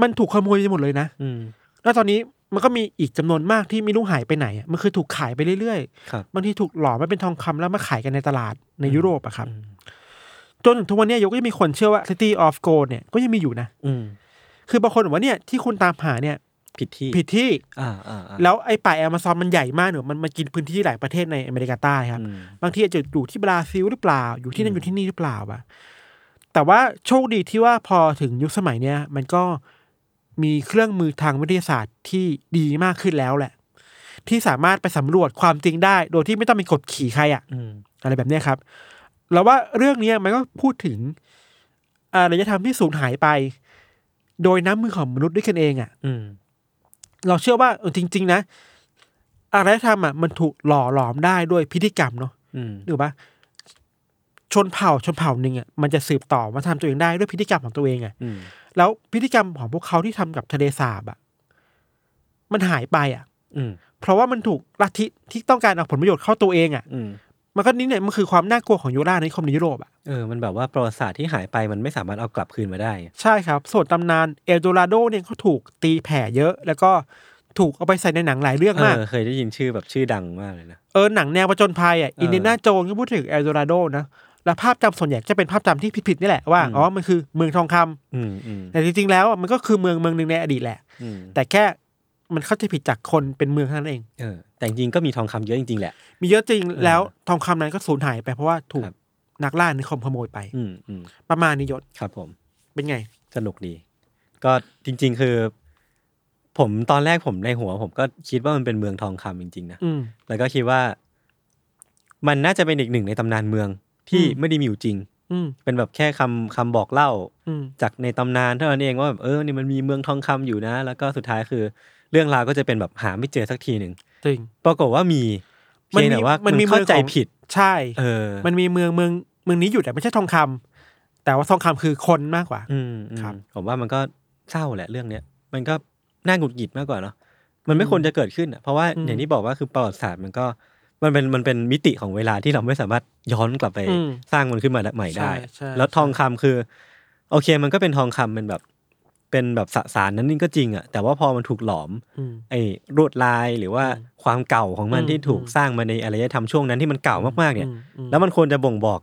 มันถูกขโมยไปหมดเลยนะอืมแล้วตอนนี้ มันก็มีอีกจำนวนมากที่ไม่รู้หายไปไหนอะมันคือถูกขายไปเรื่อยครับๆบางทีถูกหลอมมาเป็นทองคำแล้วมาขายกันในตลาดในยุโรปอะครับอืมจนถึงทุกวันเนี้ยยกก็ยังมีคนเชื่อว่า City of Gold เนี่ยก็ยังมีอยู่นะ อืมคือบางคนบอกว่าเนี่ยที่คุณตามหาเนี่ย ผิดที่ผิดที่อ่าอ่าอ่าแล้วไอ้ป่าแอมะซอนมันใหญ่มากเนอะมันมันกินพื้นที่หลายประเทศในอเมริกาใต้ครับอืมบางทีอาจจะอยู่ที่บราซิลหรือเปล่า อยู่ที่นั่นอยู่ที่นี่หรือเปล่าปะแต่ว่าโชคดีที่ว่าพอถึงยุคสมัยเนี้ยมันก็ มีเครื่องมือทางวิทยาศาสตร์ที่ดีมากขึ้นแล้วแหละ ที่สามารถไปสำรวจความจริงได้ โดยที่ไม่ต้องมีกดขี่ใครอะอืมอะไรแบบเนี้ยครับ แล้วว่าเรื่องเนี้ยมันก็พูดถึงอารยธรรมที่สูญหายไป โดยน้ำมือของมนุษย์ด้วยกันเองอะอืมเราเชื่อว่าเออจริง ๆ นะอารยธรรมอะมันถูกหล่อหลอมได้ด้วยพิธีกรรมเนาะอืมหรือปะชนเผ่าชนเผ่าหนึ่งอะมันจะสืบต่อมาทำตัวเองได้ด้วยพิธีกรรมของตัวเองอะอืม แล้วพิธีกรรมของพวกเขาที่ทำกับทะเลสาบอะมันหายไปอะ อืมเพราะว่ามันถูกลัทธิที่ต้องการเอาผลประโยชน์เข้าตัวเองอะอืมมันก็นี่เนี่ยมันคือความน่ากลัวของยุโรปในนิคมในยุโรปอะเออมันแบบว่าประวัติศาสตร์ที่หายไปมันไม่สามารถเอากลับคืนมาได้ ใช่ครับ ส่วนตำนานเอลโดราโดเนี่ยเขาถูกตีแผ่เยอะ แล้วก็ถูกเอาไปใส่ในหนังหลายเรื่องเอมากอเคยได้ยินชื่อแบบชื่อดังมากเลยนะ เออหนังแนวประจนภัยอะเอออินเดียนาโจนก็พูดถึงเอลโดราโดนะ แล้วภาพจำส่วนใหญ่จะเป็นภาพจำที่ผิดๆนี่แหละว่าอืมอ๋อมันคือเมืองทองคำอืมอืมแต่จริงๆแล้วอะมันก็คือเมืองเมืองหนึ่งในอดีตแหละอืมแต่แค่มันเข้าใจผิดจากคนเป็นเมืองเท่านั้นเองเออแต่จริงๆก็มีทองคำเยอะจริงๆแหละ มีเยอะจริงเออแล้วทองคำนั้นก็สูญหายไปเพราะว่าถูกครับนักล่านิคมขโมยไป อืมอืมประมาณนี้ยศครับ ผม เป็นไง สนุกดี ก็จริง ๆ คือ ผมตอนแรกผมในหัว ผมก็คิดว่ามันเป็นเมืองทองคำจริงๆนะอืมแล้วก็คิดว่า มันน่าจะเป็นอีกหนึ่งในตำนานเมือง ที่อืมไม่ได้มีอยู่จริงอืมเป็นแบบแค่คำคำบอกเล่าอืมจากในตำนานเท่านั้นเองว่าแบบเออนี่มันมีเมืองทองคำอยู่นะ แล้วก็สุดท้ายคือ เรื่องราวก็จะเป็นแบบหาไม่เจอสักทีหนึ่งจริงปรากฏว่ามีเพียงแต่ว่ามันมีเข้าใจมืองของผิดใช่เออ มันมีเมืองเมืองเมืองนี้อยู่แต่ไม่ใช่ทองคำแต่ว่าทองคำคือคนมากกว่าอืมอืมครับผมว่ามันก็เศร้าแหละเรื่องเนี้ยมันก็น่าหงุดหงิดมากกว่าเนาะมันไม่ควรจะเกิดขึ้นอะเพราะว่าอืมอย่างที่บอกว่าคือประวัติศาสตร์มันก็ มันเป็นมันเป็นมิติของเวลาที่เราไม่สามารถย้อนกลับไปอืมสร้างมันขึ้นมาใหม่ได้ใช่ใช่แล้วทองคำคือ โอเค มันก็เป็นทองคำเป็นแบบเป็นแบบสสารนั้นนี่ก็จริงอะแต่ว่าพอมันถูกหลอมอืมไอ้รวดลายหรือว่าความเก่าของมันอืมที่ถูกอืมสร้างมาในอารยธรรมช่วงนั้นที่มันเก่ามากๆเนี่ยอืมอืมแล้วมันควรจะบ่งบอก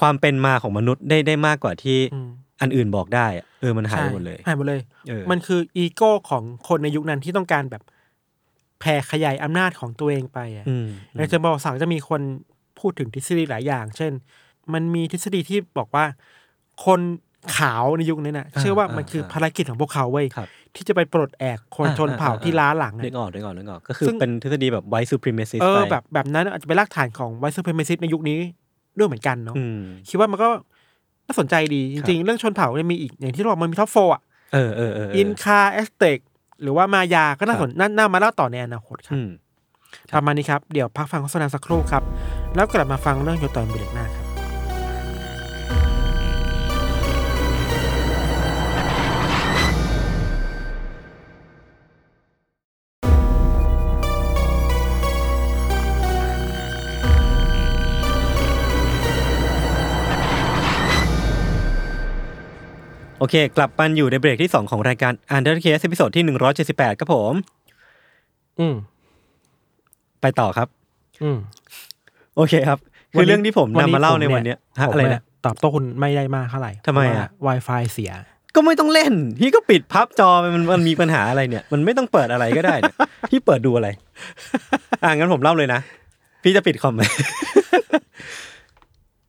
ความเป็นมาของมนุษย์ได้ได้มากกว่าที่อืมอันอื่นบอกได้อะเออมันหายไปหมดเลยใช่หายหมดเลยเออมันคืออีโก้ของคนในยุคนั้นที่ต้องการแบบ แผ่ขยายอำนาจของตัวเองไปอะอืมในเชิงประวัติศาสตร์จะมีคนพูดถึงทฤษฎีหลายอย่าง เช่น มันมีทฤษฎีที่บอกว่า คนขาวในยุคนั้นน่ะเชื่อว่ามันคือภารกิจของพวกเขาเว้ยครับที่จะไปปลดแอกคนชนเผ่าที่ล้าหลังนึกอะออกนึกออกนึกออกก็คือซึ่งเป็นทฤษฎีแบบ white supremacist เออไปแบบแบบนั้นอาจจะเป็นรากฐานของไวซ์ u เพ r ร m ซิสในยุคนี้ด้วยเหมือนกันเนาะอืมคิดว่ามันก็น่าสนใจดีจครับริงๆ เรื่องชนเผ่าเนี่ยมีอีกอย่างที่เราบอกมันมี top four อะเออเออเออเอินคาแอซเท็ก หรือว่ามายาก็น่าสนน่าน่ามาเล่าต่อในอนาคตครับอืมประมาณนี้ครับ เดี๋ยวพักฟังโฆษณาสักครู่ครับ แล้วกลับมาฟังเรื่องโยตอนเบรกหน้าครับ โอเค กลับมาอยู่ในเบรกที่ 2 ของรายการ Under Case ตอนที่ 178 ครับผม อืม ไปต่อครับ อืม โอเคครับ คือเรื่องที่ผมนำมาเล่าในวันเนี้ยฮะผมอะไรเนี่นะยตอบโต้คุณไม่ได้มากเท่าไหร่ทำไมอะเพราว่า Wi-Fi เสีย ก็ไม่ต้องเล่น พี่ก็ปิดพับจอไปมันมันมีปัญหาอะไรเนี่ย มันไม่ต้องเปิดอะไรก็ได้เนี่ยพี่เปิดดูอะไร อ่างั้นผมเล่าเลยนะ พี่จะปิดคอมไหม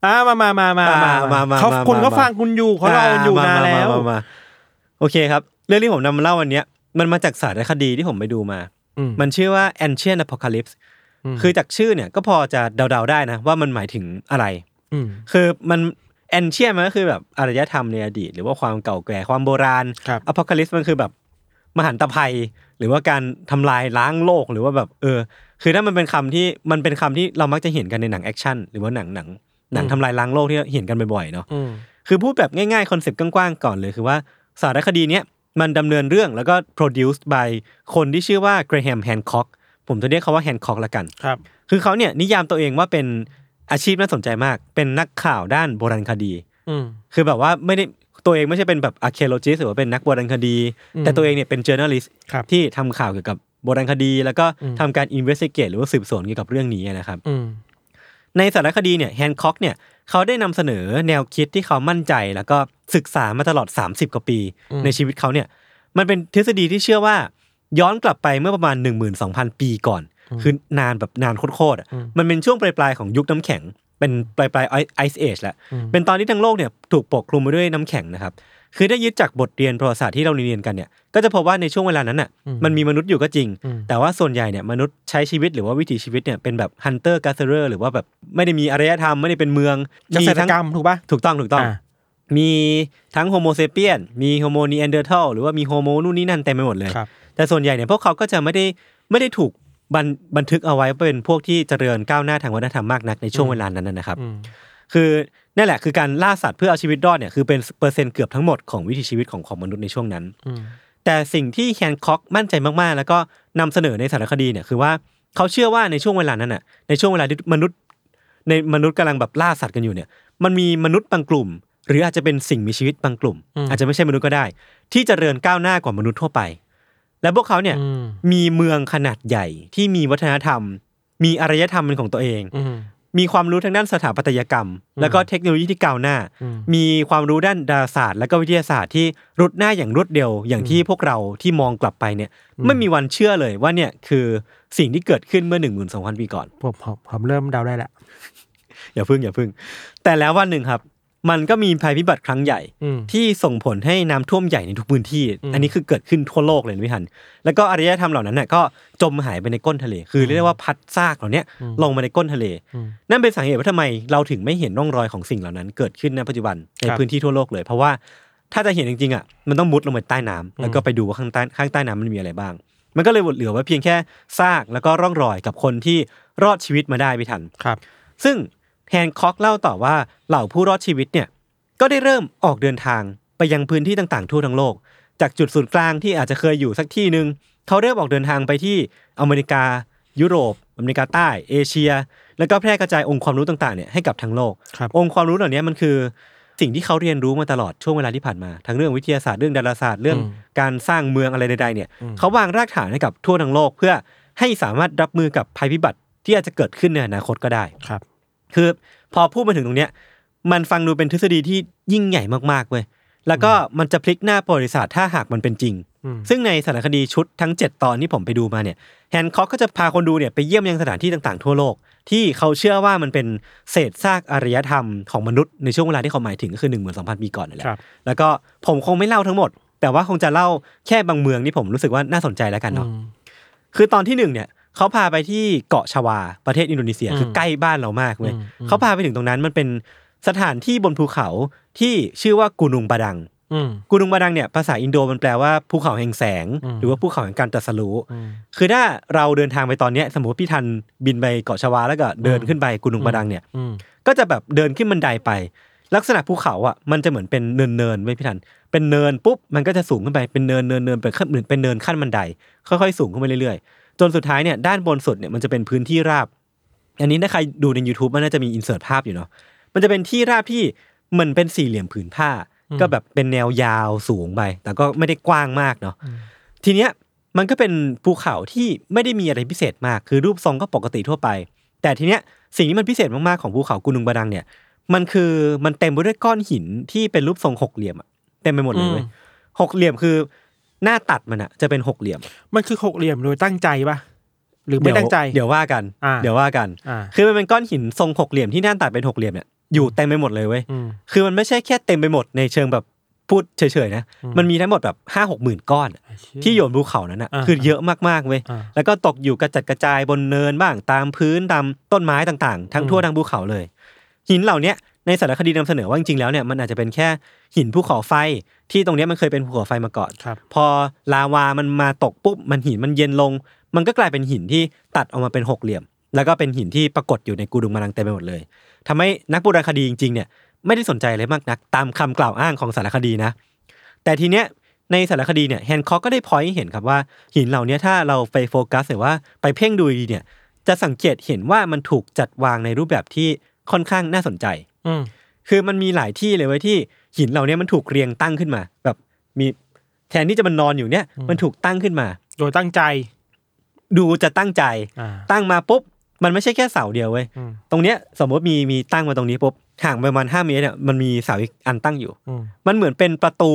อ่ามามามามาอ่ามามาเขามาคนมาเขาฟังคุณอยู่เขารอคุณอยู่มนานมแล้วมมาโอเคครับ เรื่องที่ผมนำมาเล่าวันเนี้ยมันมาจากสารคดีที่ผมไปดูมาอืมมันชื่อว่า Ancient Apocalypse อืมคือจากชื่อเนี่ยก็พอจะเดาๆได้นะ ว่ามันหมายถึงอะไรอืมคือมัน Ancient มันก็คือแบบอารยธรรมในอดีต หรือว่าความเก่าแก่ความโบราณครับ Apocalypse มันคือแบบมหันตภัย หรือว่าการทำลายล้างโลกหรือว่าแบบเออ คือถ้ามันเป็นคำที่มันเป็นคำที่เรามักจะเห็นกันในหนังแอคชั่นหรือว่าหนังหนัง หนังอืมทำลายล้างโลกที่เห็นกันบ่อยๆเนาะอืมคือพูดแบบง่ายๆคอนเซปต์กว้างๆก่อนเลยคือว่าสารคดีเนี้ยมันดำเนินเรื่องแล้วก็ produced by คนที่ชื่อว่า Graham Hancock ผมจะเรียกเขาว่า Hancock ละกันครับคือเขาเนี่ยนิยามตัวเองว่าเป็นอาชีพน่าสนใจมาก เป็นนักข่าวด้านโบราณคดีอืมคือแบบว่าไม่ได้ตัวเองไม่ใช่เป็นแบบ archaeologist หรือว่าเป็นนักโบราณคดีอืมแต่ตัวเองเนี่ยเป็น journalist ครับที่ทำข่าวเกี่ยวกับโบราณคดี แล้วก็อืมทำการ investigate หรือว่าสืบสวนเกี่ยวกับเรื่องนี้นะครับอืม ในสารคดีเนี่ยแฮนค็อกเนี่ยเขาได้นำเสนอแนวคิดที่เขามั่นใจแล้วก็ศึกษามาตลอด 30 กว่าปีอืมในชีวิตเขาเนี่ยมันเป็นทฤษฎีที่เชื่อว่า ย้อนกลับไปเมื่อประมาณ 12,000 ปีก่อน คือนานแบบนานโคตรๆอะมันเป็นช่วงปลายๆของยุคน้ำแข็ง เป็นปลายๆไอซ์เอจแหละเป็นตอนที่ทั้งโลกเนี่ยถูกปกคลุมไปด้วยน้ำแข็งนะครับ คือได้ยึดจากบทเรียนประวัติศาสตร์ที่เราเรียนกันเนี่ยก็จะพบว่าในช่วงเวลานั้นน่ะมันมีมนุษย์อยู่ก็จริง แต่ว่าส่วนใหญ่เนี่ยมนุษย์ใช้ชีวิตหรือว่าวิถีชีวิตเนี่ยเป็นแบบฮันเตอร์ก t เซอร์หรือว่าแบบไม่ได้มีอารยธรรมไม่ได้เป็นเมืองเกษตรทั้งกรรมถูกป่ะถูกต้องถูกต้องอ่ามีทั้ง Homo sapiens มี Homo neanderthal หรือว่ามี Homo นู่นนี่นั่นเต็มไปหมดเลยครับแต่ส่วนใหญ่เนี่ยพวกเขาก็จะไม่ได้ไม่ได้ถูกบันบันทึกเอาไว้เป็นพวกที่เจริญก้าวหน้าทางวัฒนธรรมมากนักในช่วงเวลานั้นนะครับอืม คือนั่นแหละคือการล่าสัตว์เพื่อเอาชีวิตรอดเนี่ยคือเป็นเปอร์เซ็นต์เกือบทั้งหมดของวิถีชีวิตของของมนุษย์ในช่วงนั้นอืมแต่สิ่งที่แคนค็อกมั่นใจมากๆ แล้วก็นำเสนอในสารคดีเนี่ยคือว่าเขาเชื่อว่าในช่วงเวลานั้นน่ะในช่วงเวลาที่มนุษย์ ในมนุษย์กำลังแบบล่าสัตว์กันอยู่เนี่ย มันมีมนุษย์บางกลุ่ม หรืออาจจะเป็นสิ่งมีชีวิตบางกลุ่ม อาจจะไม่ใช่มนุษย์ก็ได้ ที่จเจริญก้าวหน้ากว่ามนุษย์ทั่วไป และพวกเขาเนี่ยอืมมีเมืองขนาดใหญ่ที่มีวัฒนธรรม มีอารยธรรมเป็นของตัวเองอื มมีความรู้ทางด้านสถาปัตยกรรม แล้วก็เทคโนโลยีที่ก้าวหน้าอืมมีความรู้ด้านดาราศาสตร์ และก็วิทยาศาสตร์ที่รุดหน้าอย่างรวดเร็วอย่างที่พวกเราที่มองกลับไปเนี่ยไม่มีวันเชื่อเลยว่าเนี่ยคือสิ่งที่เกิดขึ้นเมื่อหนึ่งหมื่นสองพันปีก่อนผมผมผมเริ่มเดาได้แล้วอย่าพึ่งอย่าพึ่ง แต่แล้ววันหนึ่งครับ มันก็มีภัยพิบัติครั้งใหญ่อืมที่ส่งผลให้น้ำท่วมใหญ่ในทุกพื้นที่อืมอันนี้คือเกิดขึ้นทั่วโลกเลยนะพี่ทัน แล้วก็อารยธรรมเหล่านั้นน่ะก็จมหายไปในก้นทะเล คือเรียกได้ว่าพัดซากเหล่าเนี้ยลงมาในก้นทะเลอืมนั่นเป็นสาเหตุว่าทำไมเราถึงไม่เห็นร่องรอยของสิ่งเหล่านั้น เกิดขึ้นในปัจจุบันในครับพื้นที่ทั่วโลกเลย เพราะว่าถ้าจะเห็นจริงๆอะมันต้องมุดลงไปใต้น้ำแล้วก็ไปดูว่าข้างใต้ข้างใต้น้ำมันมีอะไรบ้าง มันก็เลยเหลือไว้เพียงแค่ซากแล้วก็ร่องรอยกับคนที่รอดชีวิตมาได้พี่ทันครับ ซึ่ง แฮนค็อกเล่าต่อว่าเหล่าผู้รอดชีวิตเนี่ยก็ได้เริ่มออกเดินทางไปยังพื้นที่ต่างๆทั่วทั้งโลก จากจุดศูนย์กลางที่อาจจะเคยอยู่สักที่หนึ่งเขาเริ่มออกเดินทางไปที่อเมริกา ยุโรป อเมริกาใต้ เอเชีย แล้วก็แพร่กระจายองค์ความรู้ต่างๆเนี่ยให้กับทั้งโลกครับองค์ความรู้เหล่านี้มันคือสิ่งที่เขาเรียนรู้มาตลอดช่วงเวลาที่ผ่านมา ทั้งเรื่องวิทยาศาสตร์เรื่องดาราศาสตร์เรื่องอืมการสร้างเมืองอะไรใดๆเนี่ยเขาวางรากฐานให้กับทั่วทั้งโลก เพื่อให้สามารถรับมือกับภัยพิบัติที่อาจจะเกิดขึ้นในอนาคตก็ได้ครับ คือพอพูดมาถึงตรงเนี้ยมันฟังดูเป็นทฤษฎีที่ยิ่งใหญ่มากๆเว้ยแล้วก็มันจะพลิกหน้าประวัติศาสตร์ถ้าหากมันเป็นจริงอืมซึ่งในสารคดีชุดทั้ง 7 ตอนที่ผมไปดูมาเนี่ยแฮนค็อกก็จะพาคนดูเนี่ยไปเยี่ยมยังสถานที่ต่างๆทั่วโลก ที่เขาเชื่อว่ามันเป็นเศษซากอารยธรรมของมนุษย์ในช่วงเวลาที่เขาหมายถึงก็คือ1 2 0 0 0 ปีก่อนนั่นแหละครับแล้วก็ผมคงไม่เล่าทั้งหมด แต่ว่าคงจะเล่าแค่บางเมืองที่ผมรู้สึกว่าน่าสนใจแล้วกันเนาะอืมคือตอนที่หนึ่งเนี่ย เขาพาไปที่เกาะชวาประเทศอินโดนีเซียอืมคือใกล้บ้านเรามากเว้ยอืมอืมเขาพาไปถึงตรงนั้นมันเป็นสถานที่บนภูเขาที่ชื่อว่ากูนุงบาดังอืมกูนุงบาดังเนี่ยภาษาอินโดมันแปลว่าภูเขาแห่งแสงอืมหรือว่าภูเขาแห่งการตรัสรู้อืมคือถ้าเราเดินทางไปตอนเนี้ยสมมติพี่ทันบินไปเกาะชวาแล้วก็เดินขึ้นไปกูนุงบาดังเนี่ยอืมก็จะแบบเดินขึ้นบันไดไป ลักษณะภูเขาอะมันจะเหมือนเป็นเนินเนินๆไม่พี่ทัน เป็นเนินปุ๊บมันก็จะสูงขึ้นไปเป็นเนินเนินเนินไปขั้นเหมือนเป็นเนินขั้นบันได ค่อยๆสูงขึ้นไปเรื่อยๆ จนสุดท้ายเนี่ยด้านบนสุดเนี่ยมันจะเป็นพื้นที่ราบ อันนี้ถ้าใครดูใน YouTube มันน่าจะมีอินเสิร์ตภาพอยู่เนาะมันจะเป็นที่ราบที่เหมันเป็นสี่เหลี่ยมผืนผ้า ก็แบบเป็นแนวยาวสูงไป แต่ก็ไม่ได้กว้างมากเนาะทีเนี้ยมันก็เป็นภูเขาที่ไม่ได้มีอะไรพิเศษมาก คือรูปทรงก็ปกติทั่วไป แต่ทีเนี้ยสิ่งที่มันพิเศษมากๆของภูเขากุนุงบาดังเนี่ย มันคือมันเต็มไปด้วยก้อนหินที่เป็นรูปทรงหกเหลี่ยมอะเต็มไปหมดเลยเว้ยอืมหกเหลี่ยมคือ หน้าตัดมันอะจะเป็นหกเหลี่ยม มันคือหกเหลี่ยมโดยตั้งใจปะหรือไม่ตั้งใจ เดี๋ยวว่ากันอ่าเดี๋ยวว่ากันอ่าคือมันเป็นก้อนหินทรงหกเหลี่ยมที่หน้าตัดเป็นหกเหลี่ยมเนี่ยอยู่เต็มไปหมดเลยเว้ยอืมคือมันไม่ใช่แค่เต็มไปหมดในเชิงแบบพูดเฉยๆนะ มันมีทั้งหมดแบบห้าหกหมื่นก้อนอะที่โยนภูเขานั้นอะอ่าคือเยอะมากๆเว้ยอ่าแล้วก็ตกอยู่กระจัดกระจายบนเนินบ้างตามพื้นตามต้นไม้ต่างๆ ทั้งทั่วทั้งภูเขาเลย หินเหล่าเนี้ย ในสารคดีนำเสนอว่าจริงๆแล้วเนี่ยมันอาจจะเป็นแค่หินภูเขาไฟที่ตรงเนี้ยมันเคยเป็นภูเขาไฟมาก่อนครับพอลาวามันมาตกปุ๊บมันหินมันเย็นลง มันก็กลายเป็นหินที่ตัดออกมาเป็นหกเหลี่ยม แล้วก็เป็นหินที่ปรากฏอยู่ในกูดุงมานังเต็มไปหมดเลยทำให้นักโบราณคดีจริงๆเนี่ยไม่ได้สนใจอะไรมากนัก ตามคำกล่าวอ้างของสารคดีนะ แต่ทีเนี้ยในสารคดีเนี่ยแฮนค็อกก็ได้พอยให้เห็นครับว่าหินเหล่านี้ถ้าเราไปโฟกัสหรือว่าไปเพ่งดูดีๆเนี่ยจะสังเกตเห็นว่ามันถูกจัดวางในรูปแบบที่ค่อนข้างน่าสนใจอืม คือมันมีหลายที่เลยเว้ยที่หินเหล่านี้มันถูกเรียงตั้งขึ้นมา แบบมีแทนที่จะมันนอนอยู่เนี่ย มันถูกตั้งขึ้นมา โดยตั้งใจ ดูจะตั้งใจอ่าตั้งมาปุ๊บมันไม่ใช่แค่เสาเดียวเว้ยอืมตรงเนี้ยสมมติมีมีตั้งมาตรงนี้ปุ๊บห่างไปประมาณห้าเมตรเนี่ยมันมีเสาอีกอันตั้งอยู่อืมมันเหมือนเป็นประตู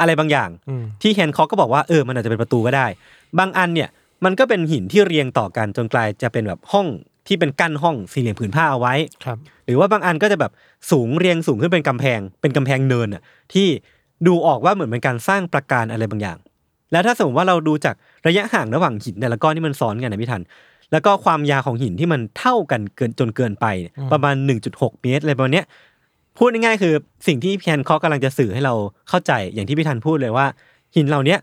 อะไรบางอย่างอืมที่แฮนค็อกก็บอกว่าเออมันอาจจะเป็นประตูก็ได้ บางอันเนี่ยมันก็เป็นหินที่เรียงต่อกันจนกลายจะเป็นแบบห้อง ที่เป็นกั้นห้องสี่เหลี่ยมผืนผ้าเอาไว้ครับหรือว่าบางอันก็จะแบบสูงเรียงสูงขึ้นเป็นกำแพง เป็นกำแพงเนินอะที่ดูออกว่าเหมือนเป็นการสร้างประการอะไรบางอย่าง แล้วถ้าสมมติว่าเราดูจากระยะห่างระหว่างหินแต่ละก้อนที่มันซ้อนกันนะพี่ทัน แล้วก็ความยาวของหินที่มันเท่ากันเกินจนเกินไปเนี่ยประมาณ 1.6 เมตรอะไรประมาณเนี้ยพูดง่ายๆคือสิ่งที่แพนคอกกำลังจะสื่อให้เราเข้าใจอย่างที่พี่ทันพูดเลยว่า หินเหล่าเนี้ย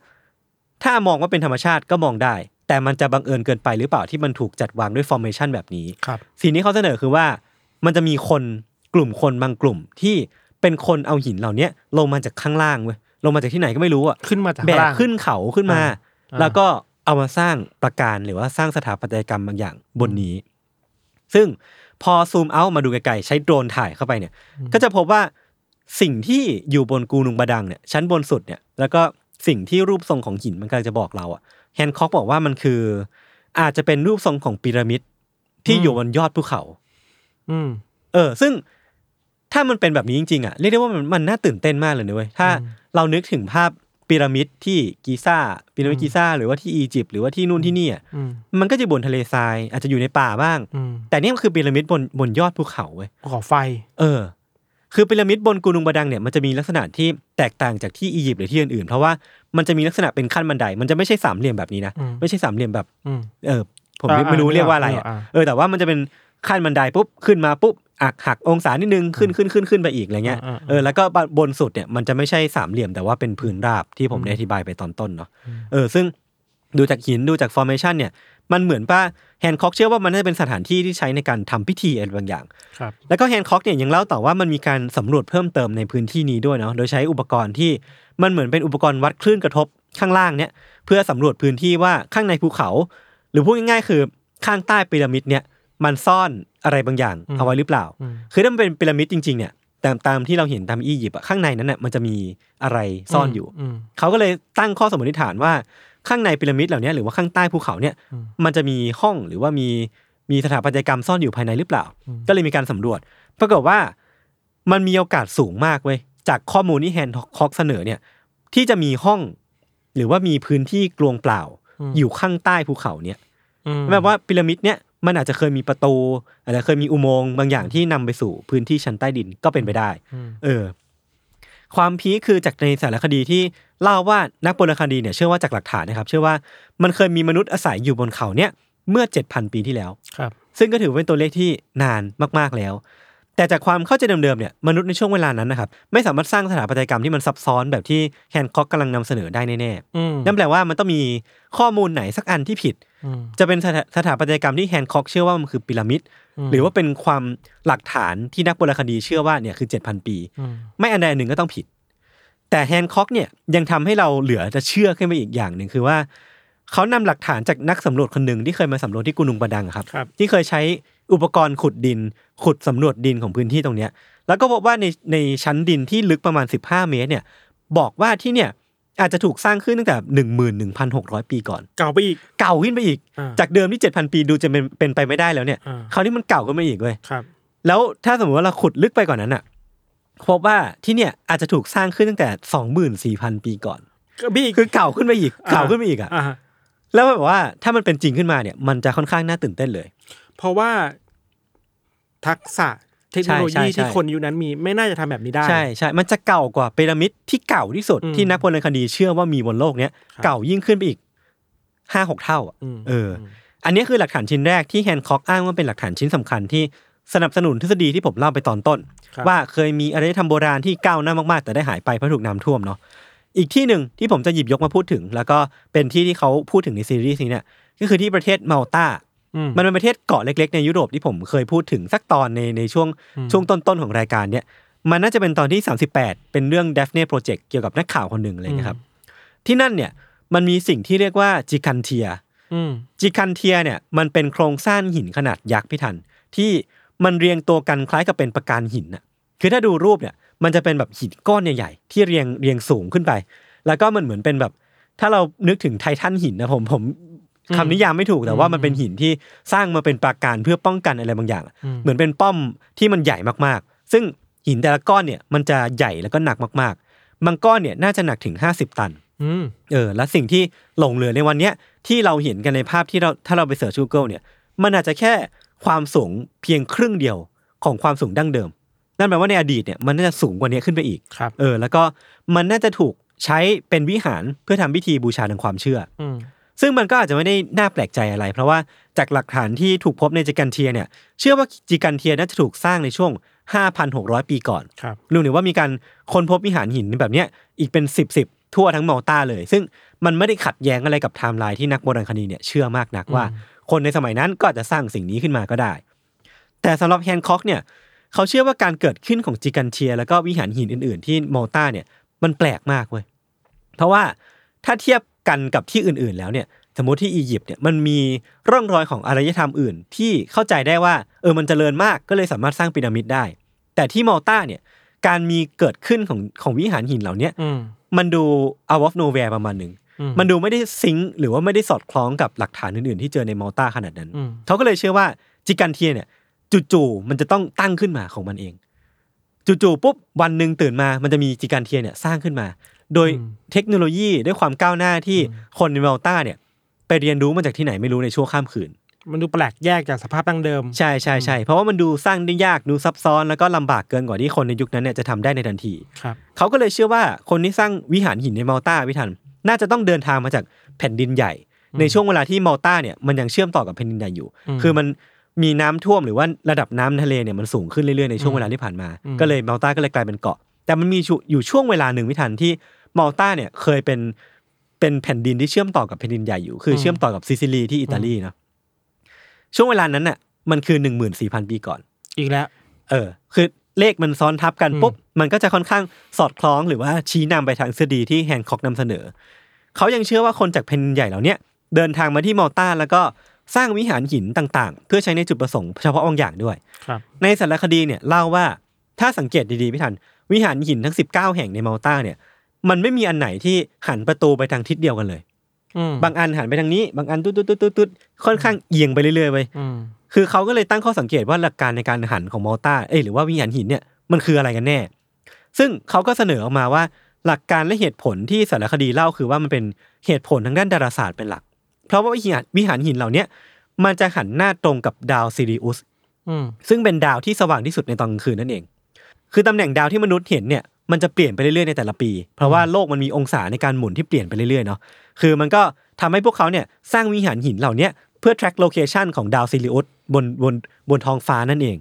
ถ้ามองว่าเป็นธรรมชาติก็มองได้ แต่มันจะบังเอิญเกินไปหรือเปล่าที่มันถูกจัดวางด้วยฟอร์เมชันแบบนี้ครับสิ่งที่เขาเสนอคือว่ามันจะมีคนกลุ่มคนบางกลุ่มที่เป็นคนเอาหินเหล่าเนี้ยลงมาจากข้างล่างเว้ยลงมาจากที่ไหนก็ไม่รู้อะขึ้นมาจากแบข้างกล่างขึ้นเขาขึ้นมาอ่าแล้วก็เอามาสร้างประการหรือว่าสร้างสถาปัตยกรรมบางอย่างบนนี้ ซึ่งพอซูมเอามาดูไกลๆใช้โดรนถ่ายเข้าไปเนี่ย ก็จะพบว่าสิ่งที่อยู่บนกูนุงบาดังเนี่ยชั้นบนสุดเนี่ยแล้วก็สิ่งที่รูปทรงของหินมันกำลังจะบอกเราอะ แฮนค็อกบอกว่ามันคือ อาจจะเป็นรูปทรงของพีระมิดที่อยู่บนยอดภูเขา อืม เออ ซึ่งถ้ามันเป็นแบบนี้จริงๆอะเรียกได้ว่ามันมันน่าตื่นเต้นมากเลยนะเว้ยถ้าเรานึกถึงภาพพีระมิดที่กีซ่าพีระมิดกีซ่าหรือว่าที่อียิปต์หรือว่าที่นู่นที่นี่อะอืมมันก็จะบนทะเลทราย อาจจะอยู่ในป่าบ้างอืมแต่เนี่ยมันคือพีระมิดบนบนยอดภูเขาเว้ยภูเขาไฟ เออ คือพีระมิดบนกูนุงบาดังเนี่ยมันจะมีลักษณะที่แตกต่างจากที่อียิปต์หรือที่อื่นๆเพราะว่า มันจะมีลักษณะเป็นขั้นบันได มันจะไม่ใช่สามเหลี่ยมแบบนี้นะอืมไม่ใช่สามเหลี่ยมแบบอืมเออผมอ่าไม่รู้อ่าเรียกว่าอะไรนึกออะอกอ่าเออแต่ว่ามันจะเป็นขั้นบันไดปุ๊บขึ้นมาปุ๊บอักหักองศานิดนึงขึ้นขึ้นขึ้นขึ้นไปอีกอะไรเงี้ยอ่าอ่าเออแล้วก็บนสุดเนี่ยมันจะไม่ใช่สามเหลี่ยมแต่ว่าเป็นพื้นราบที่ผมได้อธิบายไปตอนต้นเนาะเออซึ่ง ดูจากหินดูจาก formation เนี่ยมันเหมือนป้า Hancock เชื่อว่ามันน่าจะเป็นสถานที่ที่ใช้ในการทำพิธีอะไรบางอย่างครับแล้วก็ Hancock เนี่ยยังเล่าต่อว่ามันมีการสำรวจเพิ่มเติมในพื้นที่นี้ด้วยเนาะ โดยใช้อุปกรณ์ที่มันเหมือนเป็นอุปกรณ์วัดคลื่นกระทบข้างล่างเนี่ยเพื่อสำรวจพื้นที่ว่าข้างในภูเขา หรือพูดง่ายๆคือข้างใต้พีระมิดเนี่ยมันซ่อนอะไรบางอย่างอืมเอาไว้หรือเปล่าอืมคือถ้ามันเป็นพีระมิดจริงๆเนี่ยตามตามที่เราเห็นตามอียิปต์อะข้างในนั้นน่ะมันจะมีอะไรซ่อนอยู่อืมเขาก็เลยตั้งข้อสมมติฐานว่า ข้างในพีระมิดเหล่านี้หรือว่าข้างใต้ภูเขาเนี่ยอืมมันจะมีห้องหรือว่ามีมีสถาปัตยกรรมซ่อนอยู่ภายในหรือเปล่าอืมก็เลยมีการสำรวจปรากฏว่ามันมีโอกาสสูงมากเว้ยจากข้อมูลที่ Hancock เสนอเนี่ย ที่จะมีห้อง หรือว่ามีพื้นที่กลวงเปล่า อยู่ข้างใต้ภูเขาเนี่ยอืมแบบว่าพีระมิดเนี่ยมันอาจจะเคยมีประตู อาจจะเคยมีอุโมงค์บางอย่างที่นำไปสู่พื้นที่ชั้นใต้ดินก็เป็นไปได้อืมเออ ความพีคคือจากในสารคดีที่เล่าว่านักโบราณคดีเนี่ยเชื่อว่าจากหลักฐานนะครับ เชื่อว่ามันเคยมีมนุษย์อาศัยอยู่บนเขาเนี่ยเมื่อ 7,000 ปีที่แล้วครับ ซึ่งก็ถือเป็นตัวเลขที่นานมากๆแล้ว แต่จากความเข้าใจเดิมๆเนี่ยมนุษย์ในช่วงเวลานั้นนะครับไม่สามารถสร้างสถาปัตยกรรมที่มันซับซ้อนแบบที่แฮนค็อกกำลังนำเสนอได้แน่อืมๆนั่นแปลว่ามันต้องมีข้อมูลไหนสักอันที่ผิดอืมจะเป็นสถาสถาปัตยกรรมที่แฮนค็อกเชื่อว่ามันคือพีระมิดอืม หรือว่าเป็นความหลักฐานที่นักโบราณคดีเชื่อว่าเนี่ยคือ7,000ปีอืมไม่อันใดอันหนึ่งก็ต้องผิด แต่แฮนค็อกเนี่ยยังทำให้เราเหลือจะเชื่อขึ้นไปอีกอย่างหนึ่งคือว่า เขานำหลักฐานจากนักสำรวจคนหนึ่งที่เคยมาสำรวจที่กุนุงบาดังอะครับครับ ที่เคยใช้อุปกรณ์ขุดดิน ขุดสำรวจดินของพื้นที่ตรงเนี้ย แล้วก็พบว่าในในชั้นดินที่ลึกประมาณ 15 เมตรเนี่ย บอกว่าที่เนี่ย อาจจะถูกสร้างขึ้นตั้งแต่ 11,600 ปีก่อน เก่าไปอีก เก่าขึ้นไปอีกอ่าจากเดิมที่ 7,000 ปีดูจะเป็นเป็นไปไม่ได้แล้วเนี่ยอ่าคราวนี้มันเก่าขึ้นมาอีกเว้ยครับแล้วถ้าสมมติว่าเราขุดลึกไปกว่านนั้นอะพบว่าที่เนี่ยอาจจะถูกสร้างขึ้นตั้งแต่สองหมื่นสี่พันปีก่อนก็บีอีกคือเก่าขึ้นไปอีก เก่าขึ้นไปอีกอะอ่าแล้วแบบว่าถ้ามันเป็นจริงขึ้นมาเนี่ย มันจะค่อนข้างน่าตื่นเต้นเลย เพราะว่าทักษะ เทคโนโลใช่ยีใช่ที่คนยุคนั้นมีไม่น่าจะทำแบบนี้ได้ใช่ใช่มันจะเก่ากว่าพีระมิดที่เก่าที่สุดอืมที่นักโบราณคดีเชื่อว่ามีบนโลกเนี้ยครับเก่ายิ่งขึ้นไปอีกห้าหกเท่าอะอืมเอออ อันนี้คือหลักฐานชิ้นแรกที่แฮนค็อกอ้างว่าเป็นหลักฐานชิ้นสำคัญที่สนับสนุนทฤษฎีที่ผมเล่าไปตอนต้นครับว่าเคยมีอารยธรรมโบราณที่ก้าวหน้ามากๆ แต่ได้หายไปเพราะถูกน้ำท่วมเนาะอีกที่หนึ่งที่ผมจะหยิบยกมาพูดถึง แล้วก็เป็นที่ที่เขาพูดถึงในซีรีส์นี้เนี่ยก็คือที่ประเทศมาลตาอื มมันเป็นประเทศเกาะเล็กๆในยุโรปที่ผมเคยพูดถึงสักตอนในในช่วงอืมช่วงต้นๆของรายการเนี่ยมันน่าจะเป็นตอนที่ 38 เป็นเรื่อง Daphne Project เกี่ยวกับนักข่าวคนหนึ่งอะไรอย่างเลยครับ ที่นั่นเนี่ยมันมีสิ่งที่เรียกว่าจิคันเทียอืมจิคันเทียเนี่ยมันเป็นโครงสร้างหินขนาดยักษ์พี่ทัน ที่มันเรียงตัวกันคล้ายกับเป็นประการหินน่ะคือถ้าดูรูปเนี่ยมันจะเป็นแบบหินก้อนใหญ่ๆที่เรียงเรียงสูงขึ้นไป แล้วก็มันเหมือนเป็นแบบ ถ้าเรานึกถึงไททันหินนะผมผม คำนิยามไม่ถูกแต่ว่ามันเป็นหินที่สร้างมาเป็นปราการเพื่อป้องกันอะไรบางอย่างอืมเหมือนเป็นป้อมที่มันใหญ่มากๆ ซึ่งหินแต่ละก้อนเนี่ยมันจะใหญ่แล้วก็หนักมากๆ บางก้อนเนี่ยน่าจะหนักถึง 50 ตันอืมเออ และสิ่งที่หลงเหลือในวันเนี้ยที่เราเห็นกันในภาพที่เราถ้าเราไปเสิร์ช Google เนี่ย มันอาจจะแค่ความสูงเพียงครึ่งเดียวของความสูงดั้งเดิม นั่นแปลว่าในอดีตเนี่ยมันน่าจะสูงกว่านี้ขึ้นไปอีกครับเออ แล้วก็มันน่าจะถูกใช้เป็นวิหารเพื่อทำพิธีบูชาทางความเชื่ออืม ซึ่งมันก็อาจจะไม่ได้น่าแปลกใจอะไร เพราะว่าจากหลักฐานที่ถูกพบในจิกันเทียเนี่ยเชื่อว่าจิกันเทียน่าจะถูกสร้างในช่วง 5,600 ปีก่อนครับรู้หรือว่ามีการค้นพบวิหารหินแบบเนี้ยอีกเป็นสิบสิบทั่วทั้งมาลตาเลย ซึ่งมันไม่ได้ขัดแย้งอะไรกับไทม์ไลน์ที่นักโบราณคดีเนี่ยเชื่อมากนักว่า คนในสมัยนั้นก็อาจจะสร้างสิ่งนี้ขึ้นมาก็ได้ แต่สำหรับ Hancock เนี่ยเขาเชื่อว่าการเกิดขึ้นของจิกันเทีย แล้วก็วิหารหินอื่น ๆ ที่มาลตาเนี่ยมันแปลกมากเว้ยเพราะว่าถ้าเทียบ กันกับที่อื่นๆ แล้วเนี่ยสมมติที่อียิปต์เนี่ยมันมีร่องรอยของอารยธรรมอื่น ที่เข้าใจได้ว่าเออมันเจริญมากก็เลยสามารถสร้างพีระมิดได้ แต่ที่มาลตาเนี่ยการมีเกิดขึ้นของของวิหารหินเหล่าเนี้ยอืมมันดู out of nowhere ประมาณหนึ่งอืมมันดูไม่ได้ sync หรือว่าไม่ได้สอดคล้องกับหลักฐานอื่นๆ ที่เจอในมาลตาขนาดนั้นอืมเขาก็เลยเชื่อว่าจิกันเทียเนี่ยจู่ๆมันจะต้องตั้งขึ้นมาของมันเองจู่ๆปุ๊บวันหนึ่งตื่นมามันจะมีจิกันเทียเนี่ยสร้างขึ้นมา โดยเทคโนโลยีด้วยความก้าวหน้าที่คนในมาลตาเนี่ย ไปเรียนรู้มาจากที่ไหนไม่รู้ในชั่วข้ามคืน มันดูแปลกแยกจากสภาพดั้งเดิม ใช่ใช่ใช่เพราะว่ามันดูสร้างได้ยากดูซับซ้อนแล้วก็ลำบากเกินกว่าที่คนในยุคนั้นเนี่ยจะทำได้ในทันทีครับเขาก็เลยเชื่อว่าคนที่สร้างวิหารหินในมัลตาพิทัน น่าจะต้องเดินทางมาจากแผ่นดินใหญ่ ในช่วงเวลาที่มัลตาเนี่ยมันยังเชื่อมต่อกับแผ่นดินใหญ่อยู่อืมคือมันมีน้ำท่วมหรือว่าระดับน้ำทะเลเนี่ยมันสูงขึ้นเรื่อยๆในช่วงเวลาที่ผ่านมาอืมก็เลยมัลตาก็เลยกลายเป็นเกาะ แต่มันมีช่วอยู่ช่วงเวลาหนึ่งพี่ทันที่ มัลตาเนี่ยเคยเป็นเป็นแผ่นดินที่เชื่อมต่อกับแผ่นดินใหญ่อยู่ คือเชื่อมต่อกับซิซิลีที่อิตาลีเนาะช่วงเวลานั้นน่ะมันคือหนึ่งหมื่นสี่พันปีก่อน อีกแล้ว เออ คือเลขมันซ้อนทับกันอืมปุ๊บมันก็จะค่อนข้างสอดคล้องหรือว่าชี้นำไปทางทฤษฎีที่ Hancock นำเสนอ เขายังเชื่อว่าคนจากแผ่นดินใหญ่เหล่าเนี้ยเดินทางมาที่มัลตาแล้วก็สร้างวิหารหินต่างๆ เพื่อใช้ในจุดประสงค์เฉพาะบางอย่างด้วยครับในสารคดีเนี่ยเล่าว่าถ้าสังเกตดีๆพี่ทันวิหารหินทั้ง 19 แห่งในมัลตาเนี่ย มันไม่มีอันไหนที่หันประตูไปทางทิศเดียวกันเลยอืมบางอันหันไปทางนี้ บางอันตุ๊ดตุ๊ดตุ๊ดตุ๊ดตุ๊ดค่อนข้างเอียงไปเรื่อยๆไปอืมคือเขาก็เลยตั้งข้อสังเกตว่าหลักการในการหันของมอลตาเอ้ยหรือว่าวิหารหินเนี่ยมันคืออะไรกันแน่ ซึ่งเขาก็เสนอออกมาว่า หลักการและเหตุผลที่สารคดีเล่าคือว่ามันเป็นเหตุผลทางด้านดาราศาสตร์เป็นหลัก เพราะว่าวิหารวิหารหินเหล่าเนี้ยมันจะหันหน้าตรงกับดาวซิริอุสอืมซึ่งเป็นดาวที่สว่างที่สุดในตอนกลางคืนนั่นเอง คือตำแหน่งดาวที่มนุษย์เห็นเนี่ย มันจะเปลี่ยนไปเรื่อยๆในแต่ละปี เพราะว่าโลกมันมีองศาในการหมุนที่เปลี่ยนไปเรื่อยๆเนาะคือมันก็ทำให้พวกเขาเนี่ยสร้างวิหารหินเหล่าเนี้ยเพื่อ track location ของดาวซิริอุสบนบนบนท้องฟ้านั่นเอง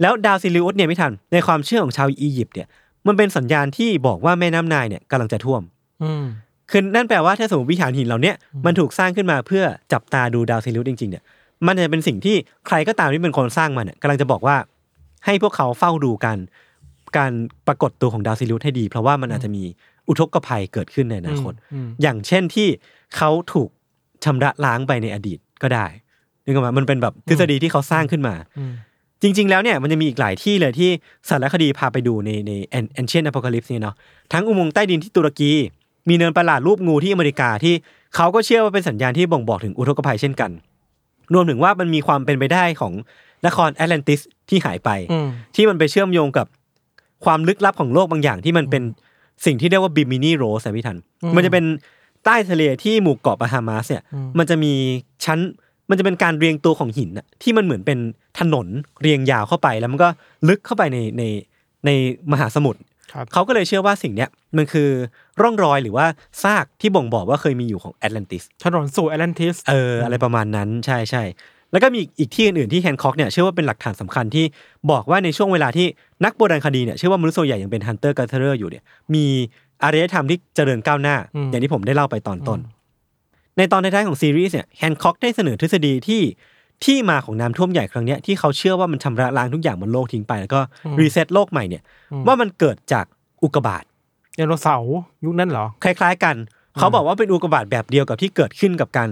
แล้วดาวซิริอุสเนี่ยไม่ทันในความเชื่อของชาวอียิปต์เนี่ยมันเป็นสัญญาณที่บอกว่าแม่น้ำไนายเนี่ยกำลังจะท่วมอืมคือนั่นแปลว่าถ้าสมมติวิหารหินเหล่าเนี้ยมันถูกสร้างขึ้นมาเพื่อจับตาดูดาวซิริอุสจริงๆเนี่ยมันจะเป็นสิ่งที่ใครก็ตามที่เป็นคนสร้างมันเนี่ยกำลังจะบอกว่าให้พวกเขาเฝ้าดูกัน การปรากฏตัวของดาวซิริอุสให้ดี เพราะว่ามันอาจจะมีอุทกภัยเกิดขึ้นในอนาคตอืมอย่างเช่นที่เขาถูกชำระล้างไปในอดีตก็ได้นึกออกไหมมันเป็นแบบทฤษฎีที่เขาสร้างขึ้นมาอืมจริง ๆ แล้วเนี่ยมันจะมีอีกหลายที่เลยที่สารคดีพาไปดูในใน Ancient Apocalypse เนี่ยเนาะทั้งอุโมงค์ใต้ดินที่ตุรกี มีเนินประหลาดรูปงูที่อเมริกาที่เขาก็เชื่อว่าเป็นสัญญาณที่บ่งบอกถึงอุทกภัยเช่นกัน รวมถึงว่ามันมีความเป็นไปได้ของนครแอตแลนติสที่หายไปอืมที่มันไปเชื่อมโยงกับ ความลึกลับของโลกบางอย่างที่มันเป็นสิ่งที่เรียกว่า Bimini Road พี่ทันอืมมันจะเป็นใต้ทะเลที่หมู่เกาะบาฮามาสเนี่ยอืมมันจะมีชั้นมันจะเป็นการเรียงตัวของหินน่ะที่มันเหมือนเป็นถนนเรียงยาวเข้าไป แล้วมันก็ลึกเข้าไปในในในมหาสมุทรครับเขาก็เลยเชื่อว่าสิ่งเนี้ยมันคือร่องรอยหรือว่าซากที่บ่งบอกว่าเคยมีอยู่ของแอตแลนติสถนนสู่แอตแลนติสเอออะไรประมาณนั้นใช่ใช่ แล้วก็มีอีกที่อื่นๆที่ Hancock เนี่ยเชื่อว่าเป็นหลักฐานสำคัญที่บอกว่าในช่วงเวลาที่นักโบราณคดีเนี่ยเชื่อว่ามนุษย์ส่วนใหญ่ยังเป็น hunter-gatherer อยู่เนี่ยมีอารยธรรมที่เจริญก้าวหน้า อย่างที่ผมได้เล่าไปตอนต้น ในตอนท้ายๆของซีรีส์เนี่ย Hancock ได้เสนอทฤษฎีที่ที่มาของน้ำท่วมใหญ่ครั้งเนี้ยที่เขาเชื่อว่ามันชำระล้างทุกอย่างบนโลกทิ้งไปแล้วก็ reset โลกใหม่เนี่ยว่ามันเกิดจากอุกกาบาตไดโนเสาร์ยุคนั้นเหรอคล้าย ๆ กัน เขาบอกว่าเป็นอุกกาบาตแบบเดียวกับที่เกิดขึ้นกับการ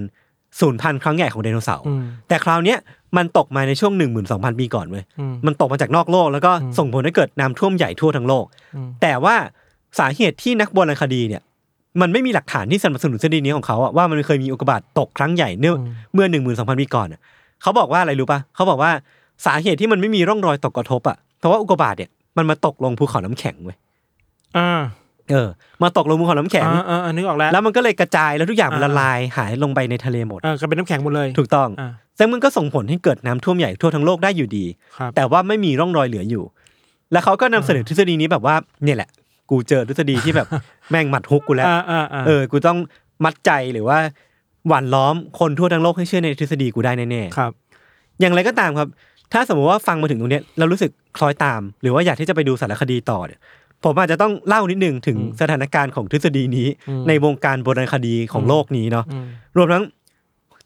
สูญพันธุ์ครั้งใหญ่ของไดโนเสาร์อืมแต่คราวเนี้ยมันตกมาในช่วง1 2 0 0 0 ปีก่อนเว้ยอืมมันตกมาจากนอกโลกแล้วก็ส่งผลให้เกิดน้ำท่วมใหญ่ทั่วทั้งโลกอืมแต่ว่าสาเหตุที่นักโบราณคดีเนี่ยมันไม่มีหลักฐานที่สนับสนุนทฤษฎีนี้ของเขาอะว่ามันเคยมีอุกกาบาตตกครั้งใหญ่เนื่อเมื่อ1 2 0 0 0ปีก่อนอะเขาบอกว่าอะไรรู้ปะเขาบอกว่าสาเหตุที่มันไม่มีร่องรอยตกกระทบอะเพราะว่าอุกกาบาตเนี่ยมันมาตกลงภูเขาน้ำแข็งเว้ยอ่า เออมาตกลงภูเขาน้ำแข็งอ่าอ่าอ่านึกออกแล้วแล้วมันก็เลยกระจายแล้วทุกอย่างมันอ่าละลายหายลงไปในทะเลหมดเออก็เป็นน้ำแข็งหมดเลยถูกต้องอ่าซึ่งมันก็ส่งผลให้เกิดน้ำท่วมใหญ่ทั่วทั้งโลกได้อยู่ดีครับแต่ว่าไม่มีร่องรอยเหลืออยู่ แล้วเขาก็นำเสนอทฤษฎีนี้แบบว่าเนี่ยแหละ กูเจอทฤษฎีที่แบบแม่งหมัดฮุกกูแล้วอ่าอ่าอ่าเออ กูต้องมัดใจหรือว่าหว่านล้อมคนทั่วทั้งโลกให้เชื่อในทฤษฎีกูได้แน่ครับๆอย่างไรก็ตามครับ ถ้าสมมติว่าฟังมาถึงตรงเนี้ยเรารู้สึกคล้อยตาม หรือว่าอยากที่จะไปดูสารคดีต่อเนี่ย ผมอาจจะต้องเล่านิดนึงถึงสถานการณ์ของทฤษฎีนี้ ในวงการโบราณคดีของโลกนี้เนาะอืมรวมทั้ง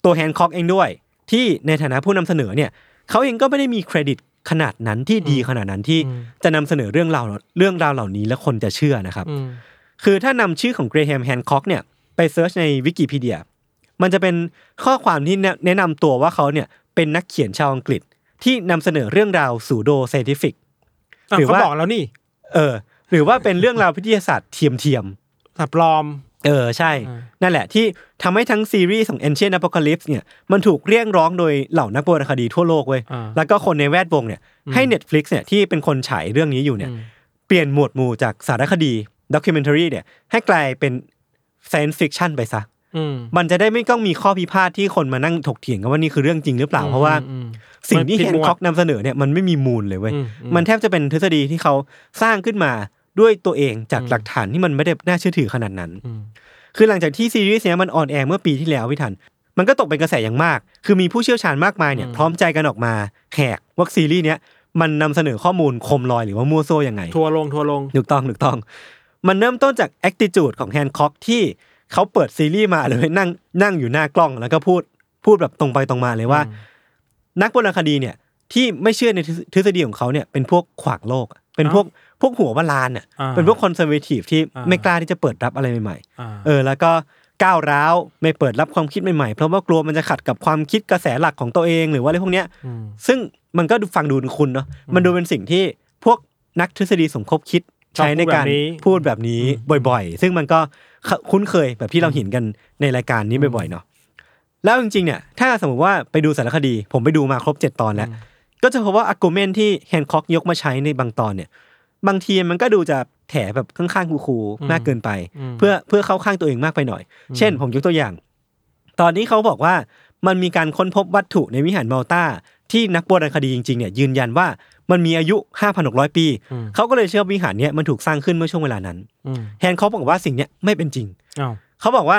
ตัวแฮนค็อกเองด้วย ที่ในฐานะผู้นำเสนอเนี่ยเขาเองก็ไม่ได้มีเครดิตขนาดนั้นที่ดีขนาดนั้นที่จะนำเสนอเรื่องราวเรื่องราวเหล่านี้และคนจะเชื่อนะครับอืมคือถ้านำชื่อของ Graham Hancock เนี่ยไป search ในวิกิพีเดีย มันจะเป็นข้อความที่แนะแนะนำตัวว่าเขาเนี่ยเป็นนักเขียนชาวอังกฤษที่นำเสนอเรื่องราว pseudoscientific อะหรือเขาว่าบอกแล้วนี่ เออ หรือว่าเป็นเรื่องราววิทยาศาสตร์เทียมเทียมๆสับปลอม เออใช่อ่านั่นแหละที่ทำให้ทั้งซีรีส์ของ Ancient Apocalypse เนี่ยมันถูกเรียกร้องโดยเหล่านักโบราณคดีทั่วโลกเว้ยอ่าแล้วก็คนในแวดวงเนี่ยให้ Netflix เนี่ยที่เป็นคนฉายเรื่องนี้อยู่เนี่ยเปลี่ยนหมวดหมู่จากสารคดี documentary เนี่ยให้กลายเป็น Science Fiction ไปซะอืมมันจะได้ไม่ต้องมีข้อพิพาทที่คนมานั่งถกเถียงกันว่านี่คือเรื่องจริงหรือเปล่า เพราะว่าออืมสิ่งที่มันผิดหมวด แฮนค็อกนำเสนอเนี่ยมันไม่มีมูลเลยเว้ยอืมอืมมันแทบจะเป็นทฤษฎีที่เขาสร้างขึ้นมา ด้วยตัวเองจากหลักฐานที่มันไม่ได้น่าเชื่อถือขนาดนั้นอืมคือหลังจากที่ซีรีส์เนี้ยมัน on air เมื่อปีที่แล้วพี่ทัน มันก็ตกเป็นกระแสอย่างมาก คือมีผู้เชี่ยวชาญมากมายเนี่ยพร้อมใจกันออกมาแฉว่าซีรีส์เนี้ยมันนำเสนอข้อมูลโคมลอยหรือว่ามั่วซั่วยังไง ทัวร์ลงทัวร์ลงถูกต้องถูกต้อง มันเริ่มต้นจาก attitude ของแฮนค็อกที่เขาเปิดซีรีส์มาเลยนั่งนั่งอยู่หน้ากล้องแล้วก็พูดพูดแบบตรงไปตรงมาเลยว่า นักโบราณคดีเนี่ยที่ไม่เชื่อในทฤษทฤษฎีของเขาเนี่ยเป็นพวกขวางโลกอะ เป็นพวกพวกหัววลานอะอ่าเป็นพวกคอนเซอร์เวทีฟที่อ่าไม่กล้าที่จะเปิดรับอะไรใหม่อ่าๆเออแล้วก็ก้าวร้าวไม่เปิดรับความคิดใหม่ๆ เพราะว่ากลัวมันจะขัดกับความคิดกระแสหลักของตัวเองหรือว่าอะไรพวกเนี้ยอืมซึ่งมันก็ดูฟังดูคุณเนาะมันดูเป็นสิ่งที่พวกนักทฤษฎีสมคบคิดชอบใช้ในการพูดแบบนี้พูดแบบนี้บ่อยๆ ซึ่งมันก็คุ้นเคยแบบที่เราเห็นกันในรายการนี้บ่อยๆเนาะแล้วจริงๆเนี่ยถ้าสมมติว่าไปดูสารคดี ผมไปดูมาครบเจ็ดตอนแล้ว ก็จะพบว่า argument ที่แฮนค็อกยกมาใช้ในบางตอนเนี่ย บางทีมันก็ดูจะแถแบบข้างๆคูๆมากเกินไป เพื่อเพื่อเข้าข้างตัวเองมากไปหน่อย เช่น ผมยกตัวอย่าง ตอนนี้เขาบอกว่ามันมีการค้นพบวัตถุในวิหารมัลตาที่นักโบราณคดีจริงๆเนี่ยยืนยันว่ามันมีอายุ 5,600 ปี เขาก็เลยเชื่อว่าวิหารเนี้ยมันถูกสร้างขึ้นเมื่อช่วงเวลานั้นอืมแฮนเขาบอกว่าสิ่งเนี้ยไม่เป็นจริงอ้าวเขาบอกว่า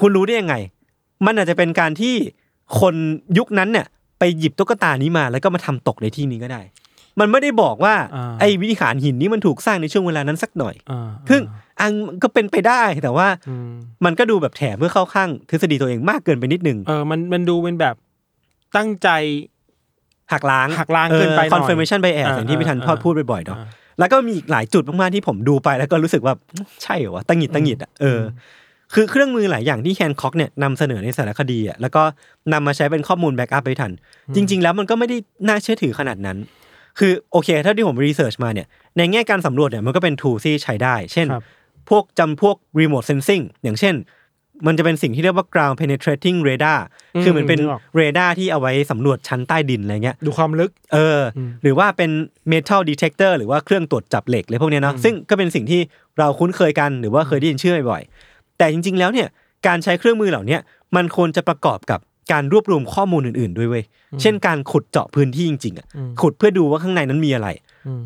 คุณรู้ได้ยังไง มันอาจจะเป็นการที่คนยุคนั้นเนี่ย ไปหยิบตุ๊กตานี้มาแล้วก็มาทำตกในที่นี้ก็ได้ มันไม่ได้บอกว่าไอ้วิหารหินนี้มันถูกสร้างในช่วงเวลานั้นสักหน่อยอ่าซึ่งอังก็เป็นไปได้แต่ว่าอืมมันก็ดูแบบแถเพื่อเข้าข้างทฤษฎีตัวเองมากเกินไปนิดนึงเออมันมันดูเป็นแบบตั้งใจหักล้างหักล้างเกินไปหน่อย confirmation bias อ่าอย่างที่พี่ทันอ่าพอพูดบ่อยๆเนาะอ่าแล้วก็มีอีกหลายจุดมากๆที่ผมดูไปแล้วก็รู้สึกว่าใช่เหรอวะตังหงิดตังหงิดอะเอออ คือเครื่องมือหลายอย่างที่แฮนค็อกเนี่ยนำเสนอในสารคดีอะแล้วก็นำมาใช้เป็นข้อมูล backup พี่ทัน จริง ๆ แล้วมันก็ไม่ได้น่าเชื่อถือขนาดนั้น คือโอเคถ้าที่ผม research มาเนี่ยในแง่การสำรวจเนี่ยมันก็เป็น tool ที่ใช้ได้ เช่นครับพวกจำพวก remote sensing อย่างเช่น มันจะเป็นสิ่งที่เรียกว่า ground penetrating radar อืมคือเหมือนเป็นนึกออกเรดาร์ที่เอาไว้สำรวจชั้นใต้ดินอะไรเงี้ยดูความลึกเอออมหรือว่าเป็น metal detector หรือว่าเครื่องตรวจจับเหล็กเลยพวกเนี้ยเนาะซึ่งก็เป็นสิ่งที่เราคุ้นเคยกันหรือว่าเคยได้ยินชื่อบ่อยๆ แต่จริง ๆ แล้วเนี่ยการใช้เครื่องมือเหล่าเนี้ยมันควรจะประกอบกับการรวบรวมข้อมูลอื่น ๆ ด้วยเว้ย เช่นการขุดเจาะพื้นที่จริงๆอะ ขุดเพื่อดูว่าข้างในนั้นมีอะไร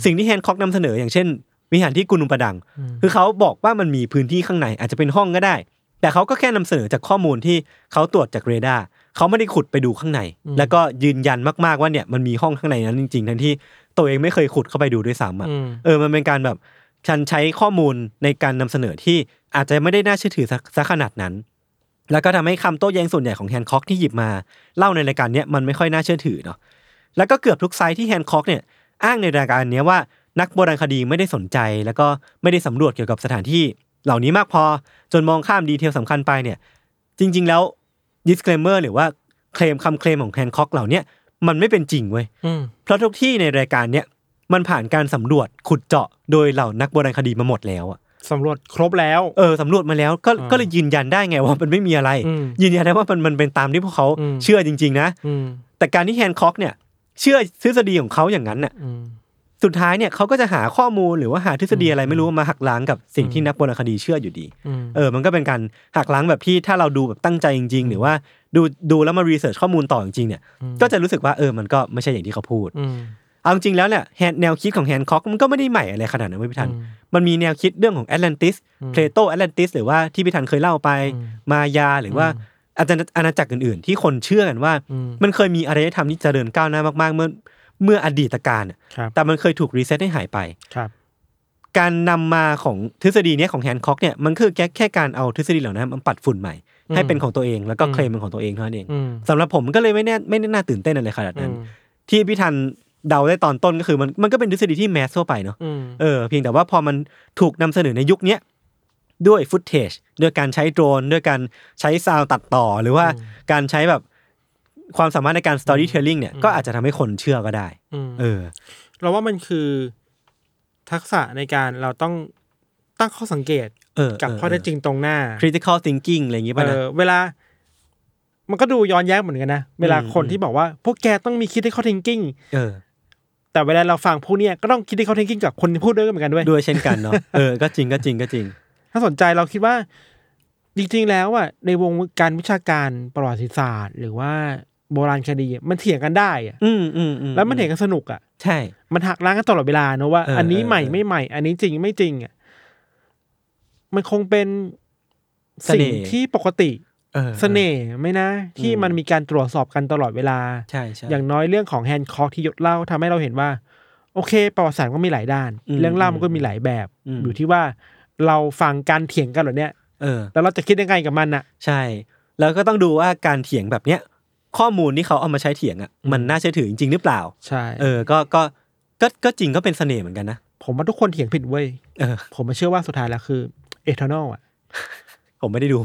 สิ่งที่แฮนค็อกนำเสนออย่างเช่น วิหารที่กุนุมประดัง คือเขาบอกว่ามันมีพื้นที่ข้างในอาจจะเป็นห้องก็ได้ แต่เขาก็แค่นำเสนอจากข้อมูลที่เขาตรวจจากเรดาร์เขาไม่ได้ขุดไปดูข้างใน แล้วก็ยืนยันมากๆว่าเนี่ยมันมีห้องข้างในนั้นจริง ๆ ทั้งที่ตัวเองไม่เคยขุดเข้าไปดูด้วยซ้ำอะอืมเออ มันเป็นการแบบ ฉันใช้ข้อมูลในการนำเสนอที่อาจจะไม่ได้น่าเชื่อถือสักสักขนาดนั้น แล้วก็ทำให้คำโต้แย้งส่วนใหญ่ของแฮนค็อกที่หยิบมา เล่าในรายการเนี้ยมันไม่ค่อยน่าเชื่อถือเนาะ แล้วก็เกือบทุก site ที่แฮนค็อกเนี่ยอ้างในรายการเนี้ยว่านักโบราณคดีไม่ได้สนใจ แล้วก็ไม่ได้สำรวจเกี่ยวกับสถานที่ เหล่านี้มากพอจนมองข้าม detail สำคัญไปเนี่ย จริง ๆ แล้ว disclaimer หรือว่าเคลมคำเคลมของแฮนค็อกเหล่าเนี้ยมันไม่เป็นจริงเว้ยอืมเพราะทุกที่ในรายการเนี้ย มันผ่านการสำรวจขุดเจาะโดยเหล่านักโบราณคดีมาหมดแล้วอะสำรวจครบแล้ว เออสำรวจมาแล้วก็อ่าก็เลยยืนยันได้ไงว่ามันไม่มีอะไร อืมยืนยันได้ว่ามันมันเป็นตามที่พวกเขาอืม เชื่อจริง ๆ นะ อืมแต่การที่แฮนค็อกเนี่ยเชื่อทฤษฎีของเขาอย่างนั้นน่ะ อืม สุดท้ายเนี่ยเขาก็จะหาข้อมูลหรือว่าหาทฤษฎีอะไรไม่รู้มาหักล้างกับสิ่งที่นักโบราณคดีเชื่ออยู่ดี อืม เออ มันก็เป็นการหักล้างแบบที่ถ้าเราดูแบบตั้งใจจริง ๆ หรือว่าดูดูแล้วมา research ข้อมูลต่อจริงๆเนี่ย ก็จะรู้สึกว่าเออ มันก็ไม่ใช่อย่างที่เขาพูด อืม เอาจริงๆแล้วเนี่ยแฮนแนวคิดของแฮนค็อกมันก็ไม่ได้ใหม่อะไรขนาดนั้นเว้ยพี่ทันอืมมันมีแนวคิดเรื่องของแอตแลนติสเพลโตแอตแลนติสหรือว่าที่พี่ทันเคยเล่าไปอืมมายาหรือว่าอาจารย์อาณาจักรอื่นๆ ที่คนเชื่อกันว่าอืมมันเคยมีอารยธรรมที่เจริญก้าวหน้ามาก ๆ เมื่อเมื่ออดีตกาลอะครับแต่มันเคยถูก reset ให้หายไปครับ การนำมาของทฤษฎีเนี้ยของแฮนค็อกเนี่ยมันคือแค่แค่การเอาทฤษฎีเหล่านั้นมาปัดฝุ่นใหม่ ให้เป็นของตัวเองแล้วก็เคลมเป็นของตัวเองเท่านั้นเองอืมสำหรับผมมันก็เลยไม่แน่ไม่ได้น่าตื่นเต้นอะไรขนาดนั้นอืมที่พี่ทัน เดาได้ตอนต้นก็คือมันมันก็เป็นทฤษฎีที่แมสทั่วไปเนาะอืมเออเพียงแต่ว่าพอมันถูกนำเสนอในยุคเนี้ยด้วยฟุตเทจด้วยการใช้โดรน ด้วยการใช้ซาวด์ตัดต่อ หรือว่าการใช้แบบความสามารถในการ storytelling เนี่ยก็อาจจะทำให้คนเชื่อก็ได้อืมเออ เราว่ามันคือทักษะในการเราต้องตั้งข้อสังเกตเออกับเออข้อเท็จจริงตรงหน้า critical thinking อะไรอย่างงี้ป่ะเอนะอเวลา มันก็ดูย้อนแย้งเหมือนกันนะ เวลาคนอืมที่บอกว่า พวกแกต้องมีคิดที่ข้อ thinking เออ แต่เวลาเราฟังพวกเนี้ยก็ต้องคิดที่ข้อ thinking กับคนที่พูดด้วยเหมือนกันด้วยด้วยเช่นกันเนาะเออก็จริงก็จริงก็จริง ถ้าสนใจเราคิดว่า จริงๆแล้วอะในวงการวิชาการประวัติศาสตร์ หรือว่าโบราณคดีอะมันเถียงกันได้อะอืมอืมอืมแล้วมันเถียงกันสนุกอะใช่ มันหักล้างกันตลอดเวลาเนอะว่าเอออันนี้เออใหม่เออไม่ใหม่ อันนี้จริงไม่จริงอะมันคงเป็นเสสิ่น่งห์ที่ปกติ เออเสน่ห์ไหมนะ ที่อืมมันมีการตรวจสอบกันตลอดเวลา ใช่ใช่อย่างน้อยเรื่องของแฮนด์คอ k ที่ยศเล่าทำให้เราเห็นว่า โอเค ประวัติศาสตร์ก็มีหลายด้านอืมเรื่องเล่ามันก็มีหลายแบบอืมอยู่ที่ว่าเราฟังการเถียงกันเหรอเนี่ยเออ แล้วเราจะคิดยังไงกับมันอะ ใช่ แล้วก็ต้องดูว่าการเถียงแบบเนี้ยข้อมูลที่เขาเอามาใช้เถียงอะมันน่าเชื่อถือจริงๆหรือเปล่า ใช่ เออ ก็ก็ก็ก็จริงก็เป็นเสน่ห์เหมือนกันนะผมว่าทุกคนเถียงผิดเว้ยเออ ผมมาเชื่อว่าสุดท้ายแล้วคือ เอทานอลอะ ผมไม่ได้ดู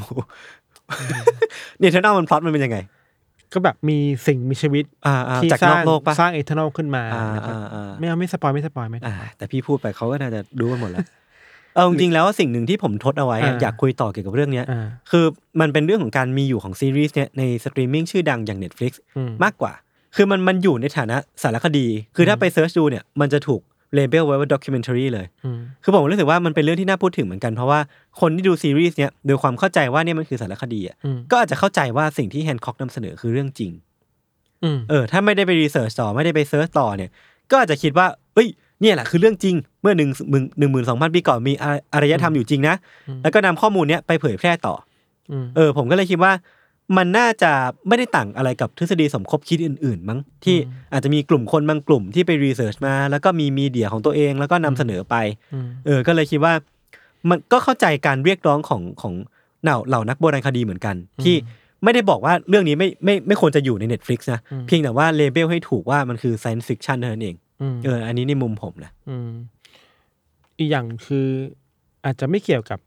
เนี่ยเทอร์นอลมันพล็อตมันเป็นยังไง ก็แบบมีสิ่งมีชีวิตอ่าอ่าที่จากสนร้าอกงโลกปะสร้างเอทานอลขึ้นมาอ่านะครับอ่าอ่าไม่เอาไม่สปอยไม่สปอยไม่อ่าแต่พี่พูดไปเขาก็น่าจะรู้กันหมดแล้วเอาจริงๆแล้วสิ่งหนึ่งที่ผมทดเอาไว้อะอ่าอยากคุยต่อเกี่ยวกับเรื่องเนี้ยอ่าคือมันเป็นเรื่องของการมีอยู่ของซีรีส์เนี้ยในสตรีมมิ่งชื่อดังอย่าง Netflix อืมมากกว่า คือมันมันอยู่ในฐานะสารคดี คือถ้าไป search ดูเนี่ยมันจะถูก label ไว้ว่า documentary เลยอืมคือผมรู้สึกว่ามันเป็นเรื่องที่น่าพูดถึงเหมือนกัน เพราะว่าคนที่ดูซีรีส์เนี้ยโดยความเข้าใจว่าเนี่ยมันคือสารคดีอะอืมก็อาจจะเข้าใจว่าสิ่งที่แฮนค็อกนำเสนอคือเรื่องจริงอืมเออ ถ้าไม่ได้ไป research ต่อไม่ได้ไป search ต่อเนี่ย ก็อาจจะคิดว่า เอ้ย เนี่ยแหละคือเรื่องจริง เมื่อหนึ่งหนึ่งหนึ่งหมื่นสองพันปีก่อนมีอาอารยธรรมอยู่จริงนะ แล้วก็นำข้อมูลเนี้ยไปเผยแพร่ต่ออืมเออ ผมก็เลยคิดว่า มันน่าจะไม่ได้ต่างอะไรกับทฤษฎีสมคบคิดอื่น ๆ มั้งที่อาจจะมีกลุ่มคนบางกลุ่มที่ไป research มา แล้วก็มี media ของตัวเองแล้วก็นำเสนอไปอืมเออก็เลยคิดว่า มันก็เข้าใจการเรียกร้องของของเหล่าเหล่านักโบราณคดีเหมือนกัน ที่ไม่ได้บอกว่าเรื่องนี้ไม่ไม่ไม่ควรจะอยู่ใน Netflix นะ เพียงแต่ว่าเลเบลให้ถูกว่ามันคือ science fiction เท่านั้นเองอืมเอออันนี้ในมุมผมนะอืมอีกอย่างคืออาจจะไม่เกี่ยวกับ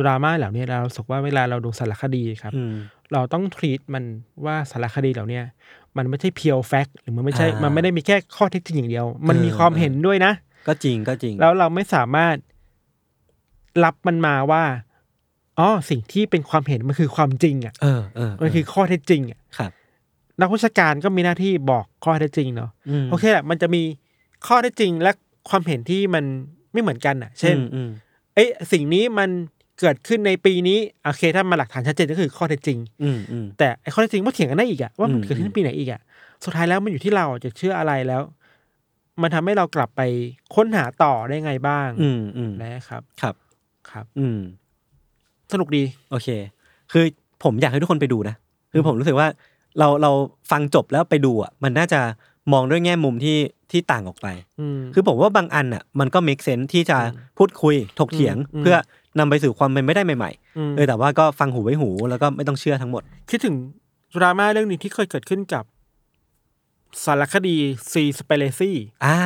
ดราม่าเหล่านี้เรารู้สึกว่าเวลาเราดูสารคดีครับอืม เราต้องทรีตมันว่าสารคดีเหล่าเนี้ยมันไม่ใช่เพียวแฟกหรือมันไม่ใช่อ่ามัมันไม่ได้มีแค่ข้อเท็จจริงอย่างเดียว มันมีเออความเห็นด้วยนะ ก็จริงก็จริง แล้วเราไม่สามารถรับมันมาว่าอ๋อสิ่งที่เป็นความเห็นมันคือความจริงอะเออเออมันคือข้อเท็จจริงอะครับนักวิชาการก็มีหน้าที่บอกข้อเท็จจริงเนาะมโอเคแหละมันจะมีข้อเท็จจริงและความเห็นที่มันไม่เหมือนกันอะ เช่นอืมอืมเอ้ยสิ่งนี้มัน เกิดขึ้นในปีนี้โอเคถ้ามาหลักฐานชัดเจนก็คือข้อเท็จจริงอืมอืมแต่ไอ้ข้อเท็จจริงมันเถียงกันได้อีกอะว่ามันอืมเกิดขึ้นในปีไหนอีกอะสุดท้ายแล้วมันอยู่ที่เราจะเชื่ออะไรแล้ว มันทำให้เรากลับไปค้นหาต่อได้ไงบ้าง อืมอืมนะครับ ครับครับ อืม สนุกดี โอเค คือผมอยากให้ทุกคนไปดูนะคือผมรู้สึกว่าเราเราฟังจบแล้วไปดูอะ มันน่าจะ มองด้วยแง่มุมที่ที่ต่างออกไปอืมคือผมว่าบางอันอะมันก็ make sense ที่จะพูดคุยถกเถียงอืมเพื่อนำไปสู่ความเป็นไม่ได้ใหม่อืมๆเออแต่ว่าก็ฟังหูไว้หูแล้วก็ไม่ต้องเชื่อทั้งหมด คิดถึงดราม่าเรื่องหนึงที่เคยเกิดขึ้นกับสารคดี Seaspiracyอ่า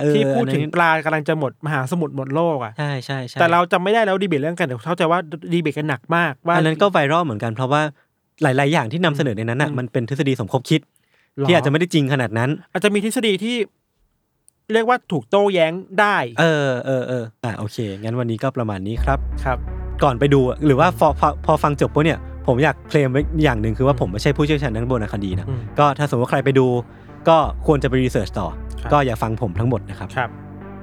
เออที่พูดถึงอันนี้ปลากำลังจะหมดมหาสมุทรหมดโลกอะใช่ใช่ใช่แต่เราจำไม่ได้แล้วดีเบตเรื่องกันแต่เข้าใจว่าดีเบตกันหนักมากว่าอันนั้นก็ viral เหมือนกันเพราะว่าหลาย ๆ อย่างที่นำเสนอในนั้นอะมันเป็นทฤษฎีสมคบคิดหร ที่อาจจะไม่ได้จริงขนาดนั้น อาจจะมีทฤษฎีที่เรียกว่าถูกโต้แย้งได้ เออเออเอออ่าโอเค งั้นวันนี้ก็ประมาณนี้ครับ ครับ ก่อนไปดูหรือือว่าพอพอพอฟังจบปุ๊บเนี่ย ผมอยากเคลมไว้อย่างหนึ่งคือว่าผมไม่ใช่ผู้เชี่ยวชาญด้านโบราณคดีนะ อืม ก็ถ้าสมมติว่าใครไปดู ก็ควรจะไปรีเสิร์ชต่อ ครับ ก็อย่าฟังผมทั้งหมดนะครับ ครับ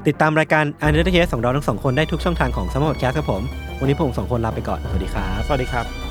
ติดตามรายการ Untitled Case ของเราทั้งสองคนได้ทุกช่องทางของ Salmon Podcast ครับผม วันนี้ผมสองคนลาไปก่อน สวัสดีครับ สวัสดีครับ